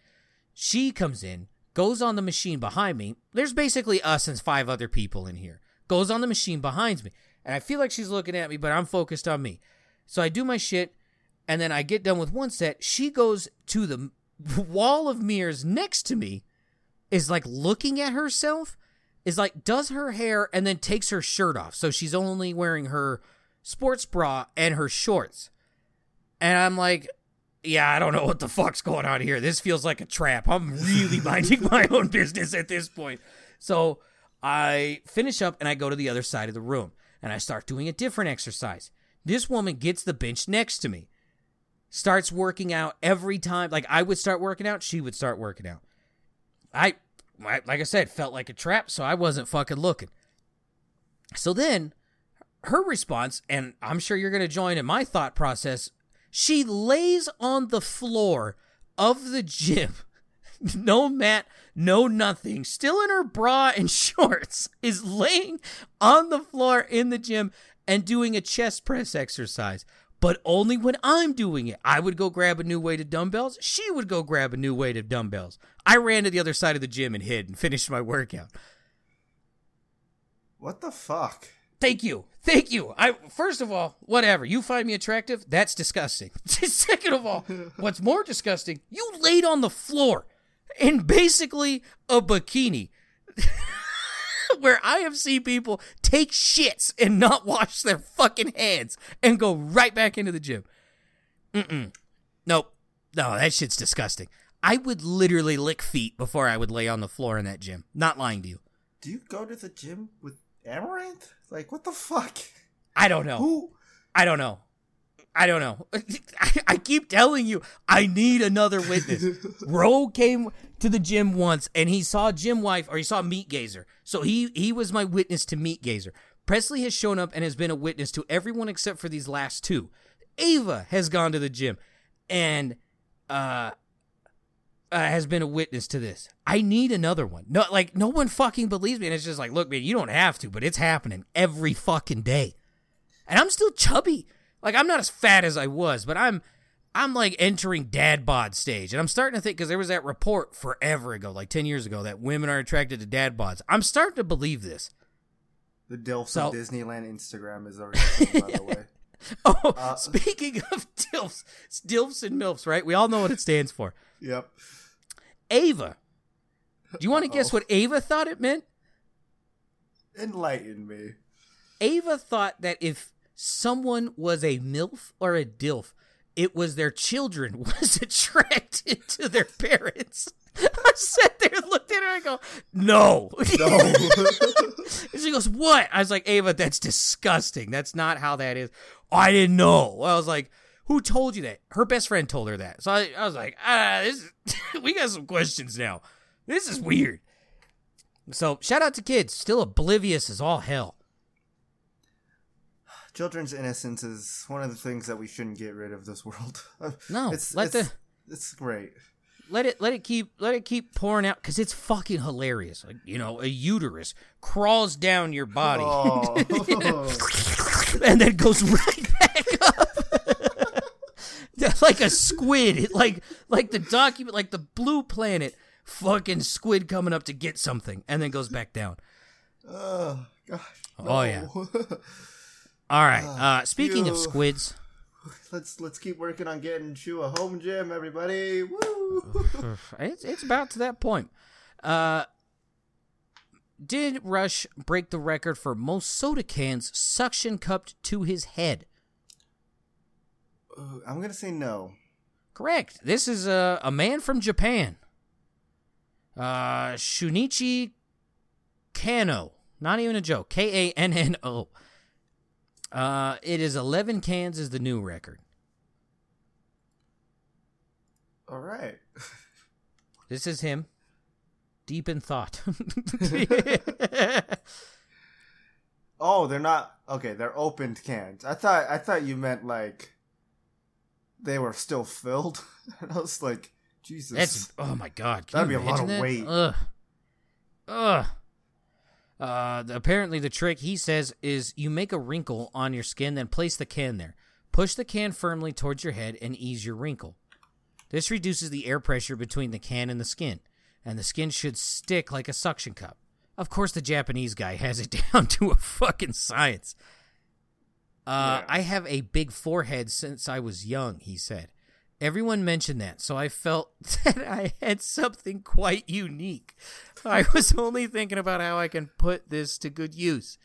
She comes in, goes on the machine behind me. There's basically us and five other people in here. Goes on the machine behind me. And I feel like she's looking at me, but I'm focused on me. So I do my shit, and then I get done with one set. She goes to the wall of mirrors next to me, is like looking at herself, is like does her hair, and then takes her shirt off. So she's only wearing her sports bra, and her shorts. And I'm like, yeah, I don't know what the fuck's going on here. This feels like a trap. I'm really minding my own business at this point. So I finish up and I go to the other side of the room and I start doing a different exercise. This woman gets the bench next to me, starts working out every time. Like I would start working out, she would start working out. I, like I said, felt like a trap, so I wasn't fucking looking. So then her response, and I'm sure you're going to join in my thought process, she lays on the floor of the gym. No mat, no nothing. Still in her bra and shorts, is laying on the floor in the gym and doing a chest press exercise. But only when I'm doing it. I would go grab a new weight of dumbbells. She would go grab a new weight of dumbbells. I ran to the other side of the gym and hid and finished my workout. What the fuck? Thank you. Thank you. I first of all, whatever. You find me attractive? That's disgusting. Second of all, what's more disgusting, you laid on the floor in basically a bikini. Where I have seen people take shits and not wash their fucking hands and go right back into the gym. Mm-mm. Nope. No, that shit's disgusting. I would literally lick feet before I would lay on the floor in that gym. Not lying to you. Do you go to the gym with Amaranth? Like, what the fuck? I don't know. Who? I don't know. I don't know. I, I keep telling you, I need another witness. Ro came to the gym once and he saw Gym Wife or he saw Meat Gazer. So he he was my witness to Meat Gazer. Presley has shown up and has been a witness to everyone except for these last two. Ava has gone to the gym and uh, uh has been a witness to this. I need another one. No like no one fucking believes me and it's just like, look man, you don't have to, but it's happening every fucking day. And I'm still chubby. Like I'm not as fat as I was, but I'm I'm like entering dad bod stage, and I'm starting to think because there was that report forever ago, like ten years ago, that women are attracted to dad bods. I'm starting to believe this. The Dilfs So- of Disneyland Instagram is already by the way. Oh, Uh, speaking of dilfs, it's dilfs and milfs, right? We all know what it stands for. Yep. Ava. Do you want to guess what Ava thought it meant? Enlighten me. Ava thought that if someone was a MILF or a DILF, it was their children was attracted to their parents. I sat there and looked at her and I go, No. No. and she goes, What? I was like, Ava, that's disgusting. That's not how that is. I didn't know. I was like, Who told you that? Her best friend told her that. So I, I was like, ah, this is, we got some questions now. This is weird. So shout out to kids, still oblivious as all hell. Children's innocence is one of the things that we shouldn't get rid of this world. No, it's let it's, the it's great. let it let it keep let it keep pouring out because it's fucking hilarious. Like, you know, a uterus crawls down your body Oh. and then goes right back up. Like a squid, It- like like the document, like the Blue Planet, fucking squid coming up to get something and then goes back down. oh gosh. Oh, yeah. All right. Uh, speaking of squids, let's let's keep working on getting Shu a home gym, everybody. Woo! it's it's about to that point. Uh, did Rush break the record for most soda cans suction cupped to his head? Uh, I'm gonna say no. Correct. This is a, a man from Japan. Uh, Shunichi Kanno. Not even a joke. K A N N O. Uh, it is 11 cans is the new record. All right. This is him. Deep in thought. Oh, they're not okay. They're opened cans. I thought I thought you meant like they were still filled. and I was like, Jesus. That's oh my god. Can That'd be a lot of that? weight. Ugh. Ugh. Uh, apparently the trick he says is you make a wrinkle on your skin, then place the can there. Push the can firmly towards your head and ease your wrinkle. This reduces the air pressure between the can and the skin, and the skin should stick like a suction cup. Of course, the Japanese guy has it down to a fucking science. Uh, Yeah. I have a big forehead since I was young, he said. Everyone mentioned that, so I felt that I had something quite unique. I was only thinking about how I can put this to good use.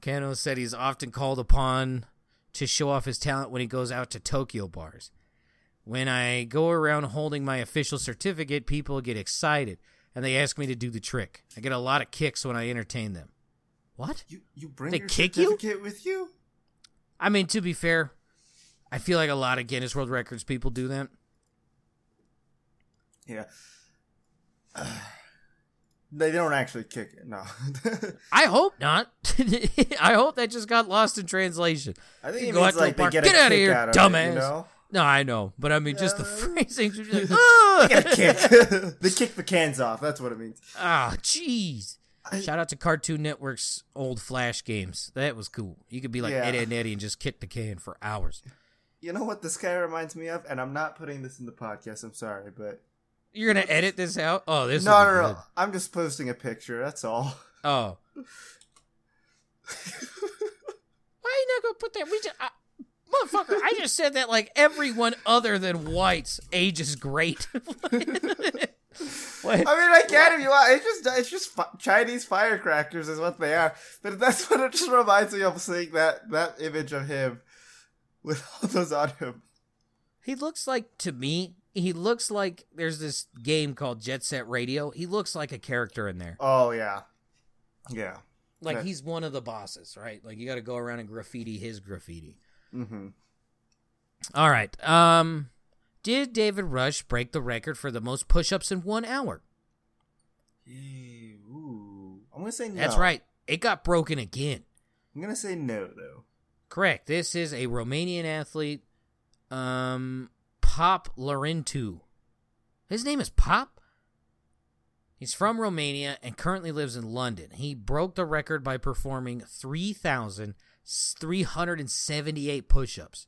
Kanno said he's often called upon to show off his talent when he goes out to Tokyo bars. When I go around holding my official certificate, people get excited and they ask me to do the trick. I get a lot of kicks when I entertain them. What? You you bring They your kick you? with you? I mean, to be fair, I feel like a lot of Guinness World Records people do that. Yeah. they don't actually kick it. No. I hope not. I hope that just got lost in translation. I think You it go means out to like they park, get, get outta kick here, out of dumbass. It, you know? No, I know, but I mean, just the phrasing. like! Get a kick. they kick the cans off. That's what it means. Ah, jeez. I- Shout out to Cartoon Network's old Flash games. That was cool. You could be like Yeah. Eddie and Eddie and just kick the can for hours. You know what this guy reminds me of? And I'm not putting this in the podcast. I'm sorry, but You're gonna edit this out? Oh, this. no, no, no. good. I'm just posting a picture. That's all. Oh. Why are you not gonna put that? We just, I, motherfucker. I just said that like everyone other than whites ages great. what? I mean, I get if you want. It's just it's just fi- Chinese firecrackers is what they are. But that's what it just reminds me of seeing that that image of him with all those on him. He looks like to me. He looks like there's this game called Jet Set Radio. He looks like a character in there. Oh yeah, yeah. Like Yeah. he's one of the bosses, right? Like you got to go around and graffiti his graffiti. Mm-hmm. All right. Um, did David Rush break the record for the most push-ups in one hour? Ooh, I'm gonna say no. That's right. It got broken again. I'm gonna say no though. Correct. This is a Romanian athlete, um, Pop Larentu. His name is Pop. He's from Romania and currently lives in London. He broke the record by performing 3,378 push ups.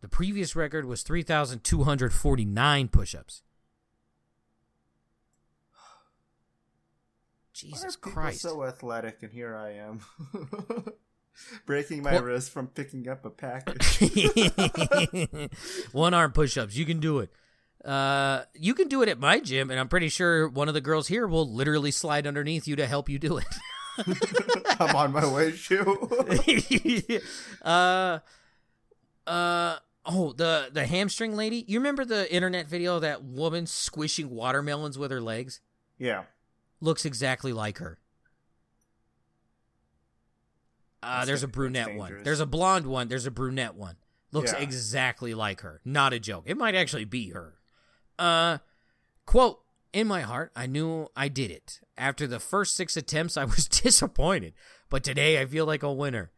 The previous record was 3,249 push ups. Jesus Christ. so athletic, and here I am, breaking my What- wrist from picking up a package. one arm push-ups you can do it uh you can do it at my gym and i'm pretty sure one of the girls here will literally slide underneath you to help you do it I'm on my way, shoe. uh uh oh the the hamstring lady you remember the internet video of that woman squishing watermelons with her legs yeah. looks exactly like her uh, there's a brunette one. There's a blonde one. There's a brunette one. Looks Yeah. exactly like her. Not a joke. It might actually be her. Uh, quote, in my heart, I knew I did it. After the first six attempts, I was disappointed. But today, I feel like a winner.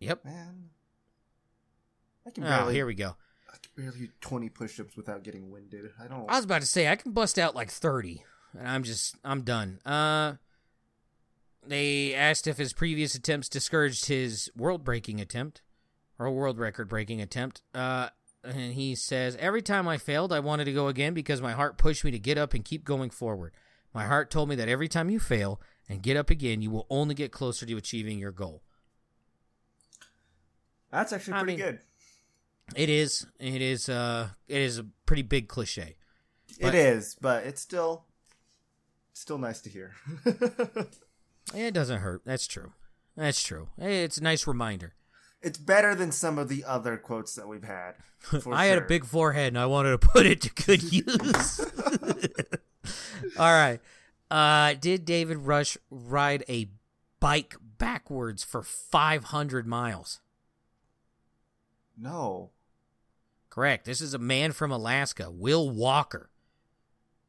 Yep. Man. I can Oh, barely, here we go. I can barely do 20 push-ups without getting winded. I don't. I was about to say I can bust out like thirty, and I'm just I'm done. Uh, they asked if his previous attempts discouraged his world-breaking attempt or world record-breaking attempt. Uh, and he says every time I failed, I wanted to go again because my heart pushed me to get up and keep going forward. My heart told me that every time you fail and get up again, you will only get closer to achieving your goal. That's actually I pretty mean- good. It is. It is. Uh, it is a pretty big cliche. but- it is, but it's still, still nice to hear. It doesn't hurt. That's true. That's true. It's a nice reminder. it's better than some of the other quotes that we've had. I had a big forehead and I wanted to put it to good use. All right. Uh, did David Rush ride a bike backwards for 500 miles? No. Correct. This is a man from Alaska, Will Walker.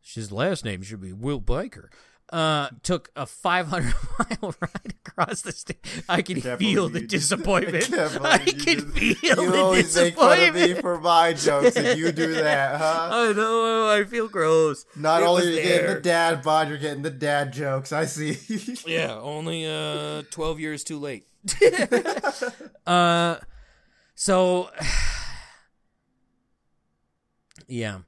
His last name should be Will Biker. Uh, took a 500 mile ride across the state. I can Can't feel the disappointment. I can't I, believe you can just- feel You the always make fun of me for my jokes, and you do that, huh? I know. I feel gross. Not It only are was you getting the dad bod, you're getting the dad jokes. I see. Yeah, only uh 12 years too late. uh so yeah.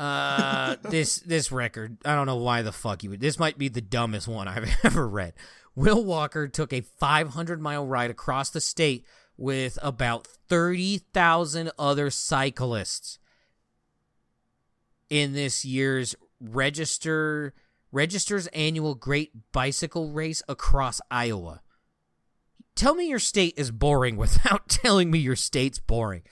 Uh this this record, I don't know why the fuck you would. This might be the dumbest one I've ever read. Will Walker took a 500 mile ride across the state with about 30,000 other cyclists in this year's register registers annual Great Bicycle Race across Iowa. Tell me your state is boring without telling me your state's boring.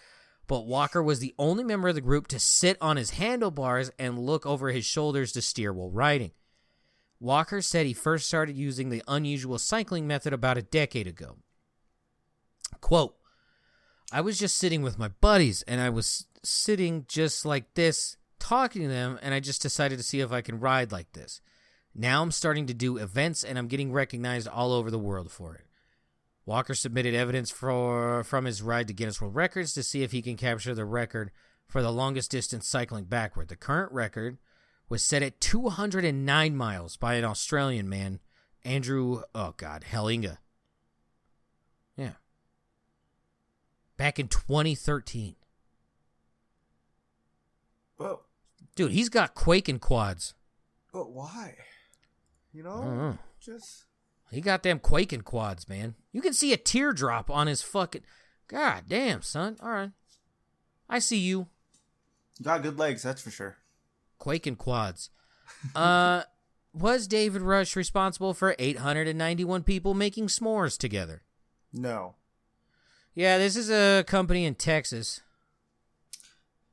But Walker was the only member of the group to sit on his handlebars and look over his shoulders to steer while riding. Walker said he first started using the unusual cycling method about a decade ago. Quote, I was just sitting with my buddies and I was sitting just like this, talking to them, and I just decided to see if I can ride like this. Now I'm starting to do events and I'm getting recognized all over the world for it. Walker submitted evidence for from his ride to Guinness World Records to see if he can capture the record for the longest distance cycling backward. The current record was set at 209 miles by an Australian man, Andrew, oh God, Hellinga. Yeah. Back in 2013. But, Dude, he's got quaking quads. but why? You know, know. just He got them quaking quads, man. You can see a teardrop on his fucking. God damn, son. All right. I see you. got good legs, that's for sure. Quaking quads. Uh, was David Rush responsible for 891 people making s'mores together? No. Yeah, this is a company in Texas.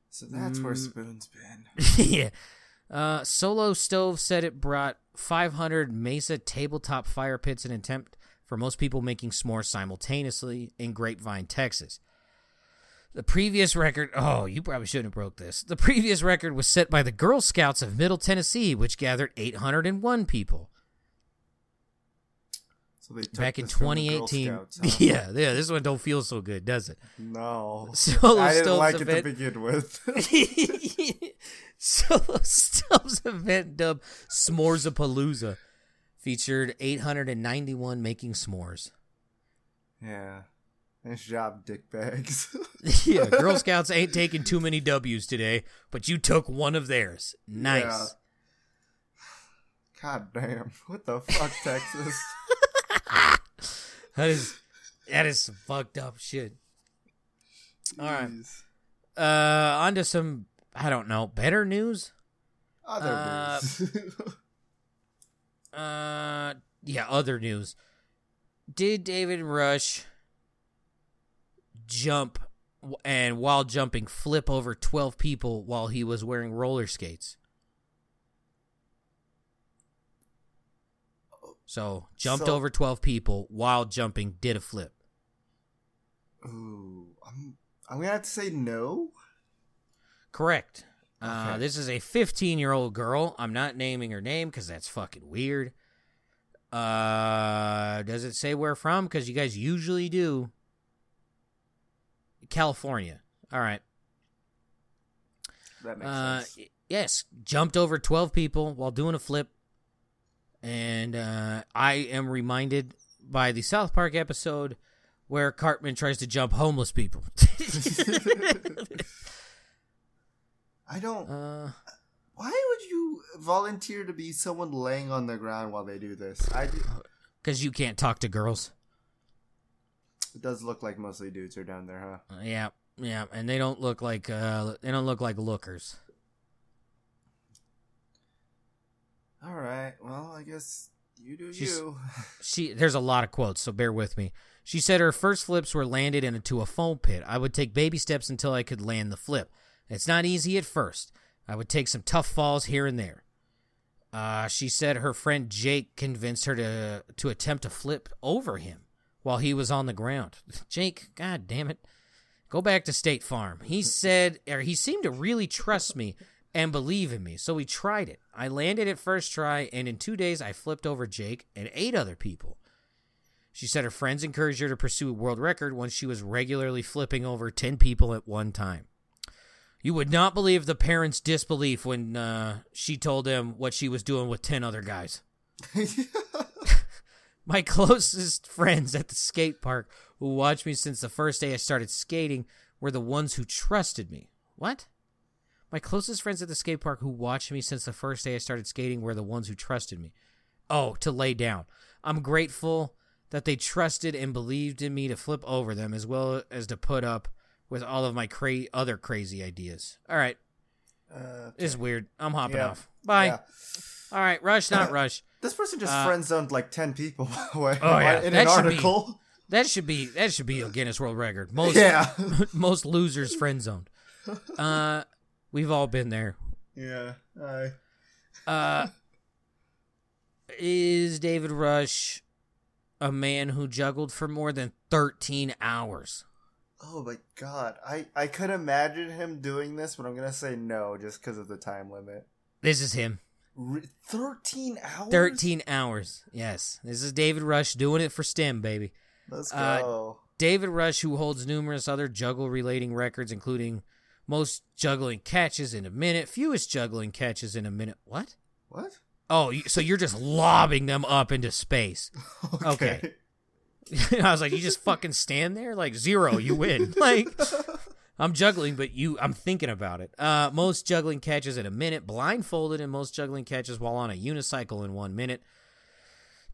So that's where Mm. Spoon's been. yeah. Uh, Solo Stove said it brought 500 Mesa tabletop fire pits in attempt for most people making s'mores simultaneously in Grapevine, Texas. The previous record, oh, you probably shouldn't have broke this. The previous record was set by the Girl Scouts of Middle Tennessee, which gathered 801 people So they back in this from the Girl 2018. Scouts, huh? Yeah, yeah, this one don't feel so good, does it? No. Solo I didn't Stove's like it to begin with. Solo Stove's event dubbed S'moresapalooza featured 891 making s'mores. yeah. Nice job, dick bags. yeah, Girl Scouts ain't taking too many W's today, but you took one of theirs. Nice. Yeah. God damn. What the fuck, Texas? That is that is some fucked up shit. All right. Uh on to some I don't know, better news? Other Uh, news. Uh yeah, other news. Did David Rush jump and while jumping flip over 12 people while he was wearing roller skates? So, jumped So- over 12 people while jumping did a flip. Ooh, I'm, I'm gonna have to say no. Correct. Uh, Okay. this is a 15 year old girl. I'm not naming her name because that's fucking weird. Uh, does it say where from? Because you guys usually do. California. All right. That makes Uh, sense. yes, jumped over 12 people while doing a flip. And uh, I am reminded by the South Park episode where Cartman tries to jump homeless people. I don't. uh, Why would you volunteer to be someone laying on the ground while they do this? I do, because you can't talk to girls. it does look like mostly dudes are down there, huh? Uh, yeah, yeah, and they don't look like uh, they don't look like lookers. All right. Well, I guess you do She's- you. She there's a lot of quotes, so bear with me. She said her first flips were landed into a foam pit. I would take baby steps until I could land the flip. It's not easy at first. I would take some tough falls here and there. Uh, she said her friend Jake convinced her to to attempt to flip over him while he was on the ground. Jake, god damn it. Go back to State Farm. He said or he seemed to really trust me and believe in me, so we tried it. I landed at first try and in 2 days I flipped over Jake and eight other people. She said her friends encouraged her to pursue a world record once she was regularly flipping over 10 people at one time. You would not believe the parents' disbelief when uh, she told them what she was doing with 10 other guys. My closest friends at the skate park who watched me since the first day I started skating were the ones who trusted me. What? My closest friends at the skate park who watched me since the first day I started skating were the ones who trusted me. Oh, to lay down. I'm grateful that they trusted and believed in me to flip over them as well as to put up with all of my cra- other crazy ideas. All right. Uh, This is weird. I'm hopping Yeah. off. Bye. yeah. All right, rush, not rush. This person just Uh, friend zoned like ten people away Oh, yeah. in That an should be- article. That should be that should be a Guinness World Record. Most Yeah. most losers friend zoned. Uh, we've all been there. yeah. I Uh, is David Rush a man who juggled for more than 13 hours? Oh my god. I I could imagine him doing this, but I'm gonna say no just because of the time limit. This is him. Re- Thirteen hours. 13 hours. Yes. This is David Rush doing it for STEM, baby. Let's uh, go. David Rush, who holds numerous other juggle relating records, including most juggling catches in a minute, fewest juggling catches in a minute. What? what? Oh, so you're just lobbing them up into space. Okay. I was like, you just fucking stand there like zero, you win. like I'm juggling, but you I'm thinking about it. Uh most juggling catches in a minute, blindfolded and most juggling catches while on a unicycle in one minute.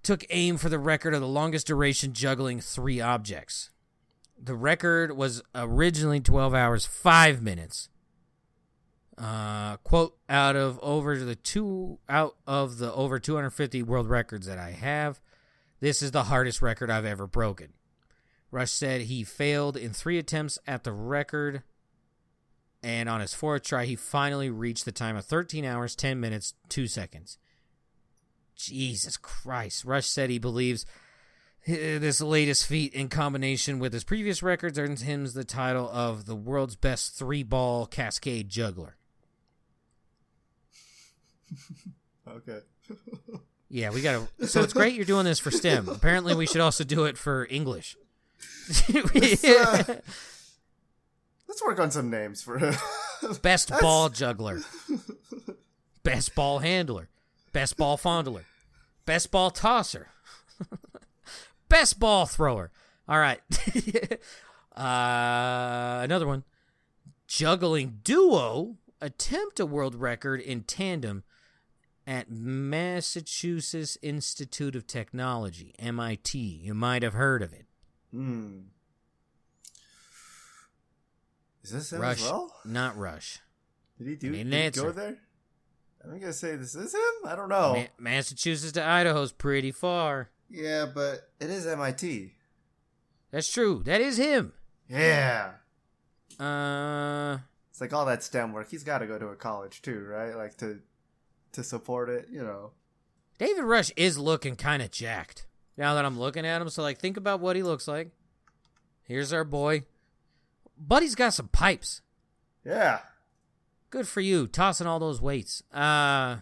Took aim for the record of the longest duration juggling three objects. The record was originally 12 hours 5 minutes. Uh, quote out of over the two out of the over 250 world records that I have, this is the hardest record I've ever broken. Rush said he failed in three attempts at the record, and on his fourth try, he finally reached the time of 13 hours, 10 minutes, 2 seconds. Jesus Christ. Rush said he believes eh, this latest feat, in combination with his previous records, earns him the title of the world's best three ball cascade juggler. Okay. Yeah, we gotta. So it's great you're doing this for STEM. Apparently, we should also do it for English. uh, Let's work on some names for him. Best That's- ball juggler, best ball handler, best ball fondler, best ball tosser, best ball thrower. All right, uh, another one. Juggling duo attempt a world record in tandem at Massachusetts Institute of Technology, MIT. You might have heard of it. Hmm. Is this him Rush, as well? not Rush. Did he do? Did he answer. go there? I'm gonna say this is him. I don't know. Ma- Massachusetts to Idaho's pretty far. Yeah, but it is MIT. That's true. That is him. Yeah. Uh, It's like all that STEM work. He's got to go to a college too, right? Like to to support it. You know. David Rush is looking kind of jacked now that I'm looking at him. So, like, think about what he looks like. Here's our boy. Buddy's got some pipes. Yeah. Good for you, tossing all those weights. Uh,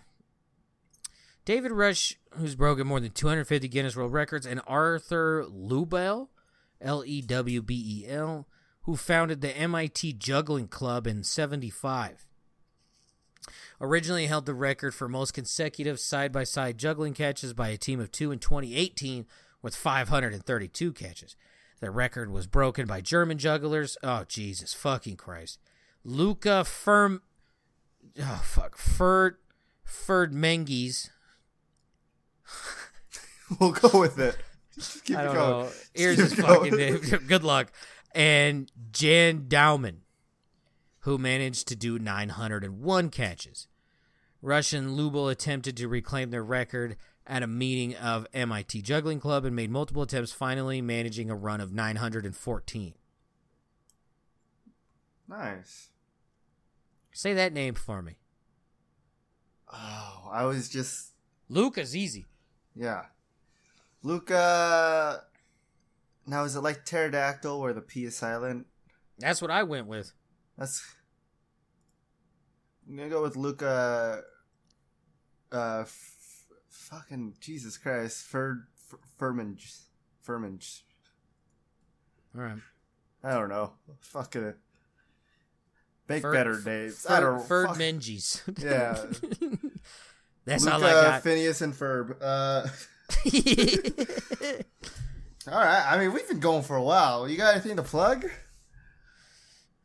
David Rush, who's broken more than 250 Guinness World Records, and Arthur Lewbel, L E W B E L, who founded the MIT Juggling Club in 75. Originally held the record for most consecutive side by side juggling catches by a team of two in 2018 with 532 catches. The record was broken by German jugglers. Oh, Jesus fucking Christ. Luca Firm. Oh, fuck. Ferd. Ferd Menges. We'll go with it. Just keep I don't going. know. Here's his fucking name. Good luck. And Jan Dauman, who managed to do 901 catches. Russian Lewbel attempted to reclaim their record at a meeting of MIT Juggling Club and made multiple attempts, finally managing a run of 914. Nice. Say that name for me. Oh, I was just Luca's easy. yeah. Luca. Now is it like pterodactyl where the P is silent? That's what I went with. That's. I'm gonna go with Luca. Uh, f- fucking Jesus Christ, Ferd Furmange, Furmange. All right. I don't know. Fucking make Fer- better F- names. Fer- I don't. Ferd fuck- Menges. Yeah. That's Luca, all I got. Phineas, and Ferb. Uh, all right. I mean, we've been going for a while. You got anything to plug?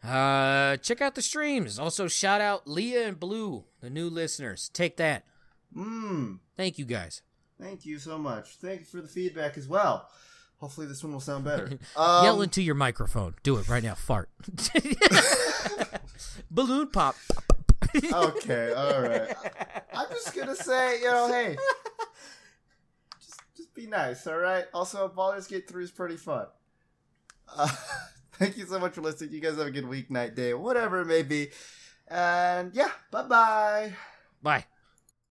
Uh, check out the streams. Also, shout out Leah and Blue, the new listeners. Take that. Mmm. Thank you guys. Thank you so much. Thank you for the feedback as well. Hopefully, this one will sound better. Um, Yell into your microphone. Do it right now. Fart. Balloon pop. okay, all right. I'm just gonna say, you know, hey, just just be nice, all right. Also, Baldur's Gate three is pretty fun. Uh, thank you so much for listening. You guys have a good week, night, day, whatever it may be. And yeah, bye bye. Bye.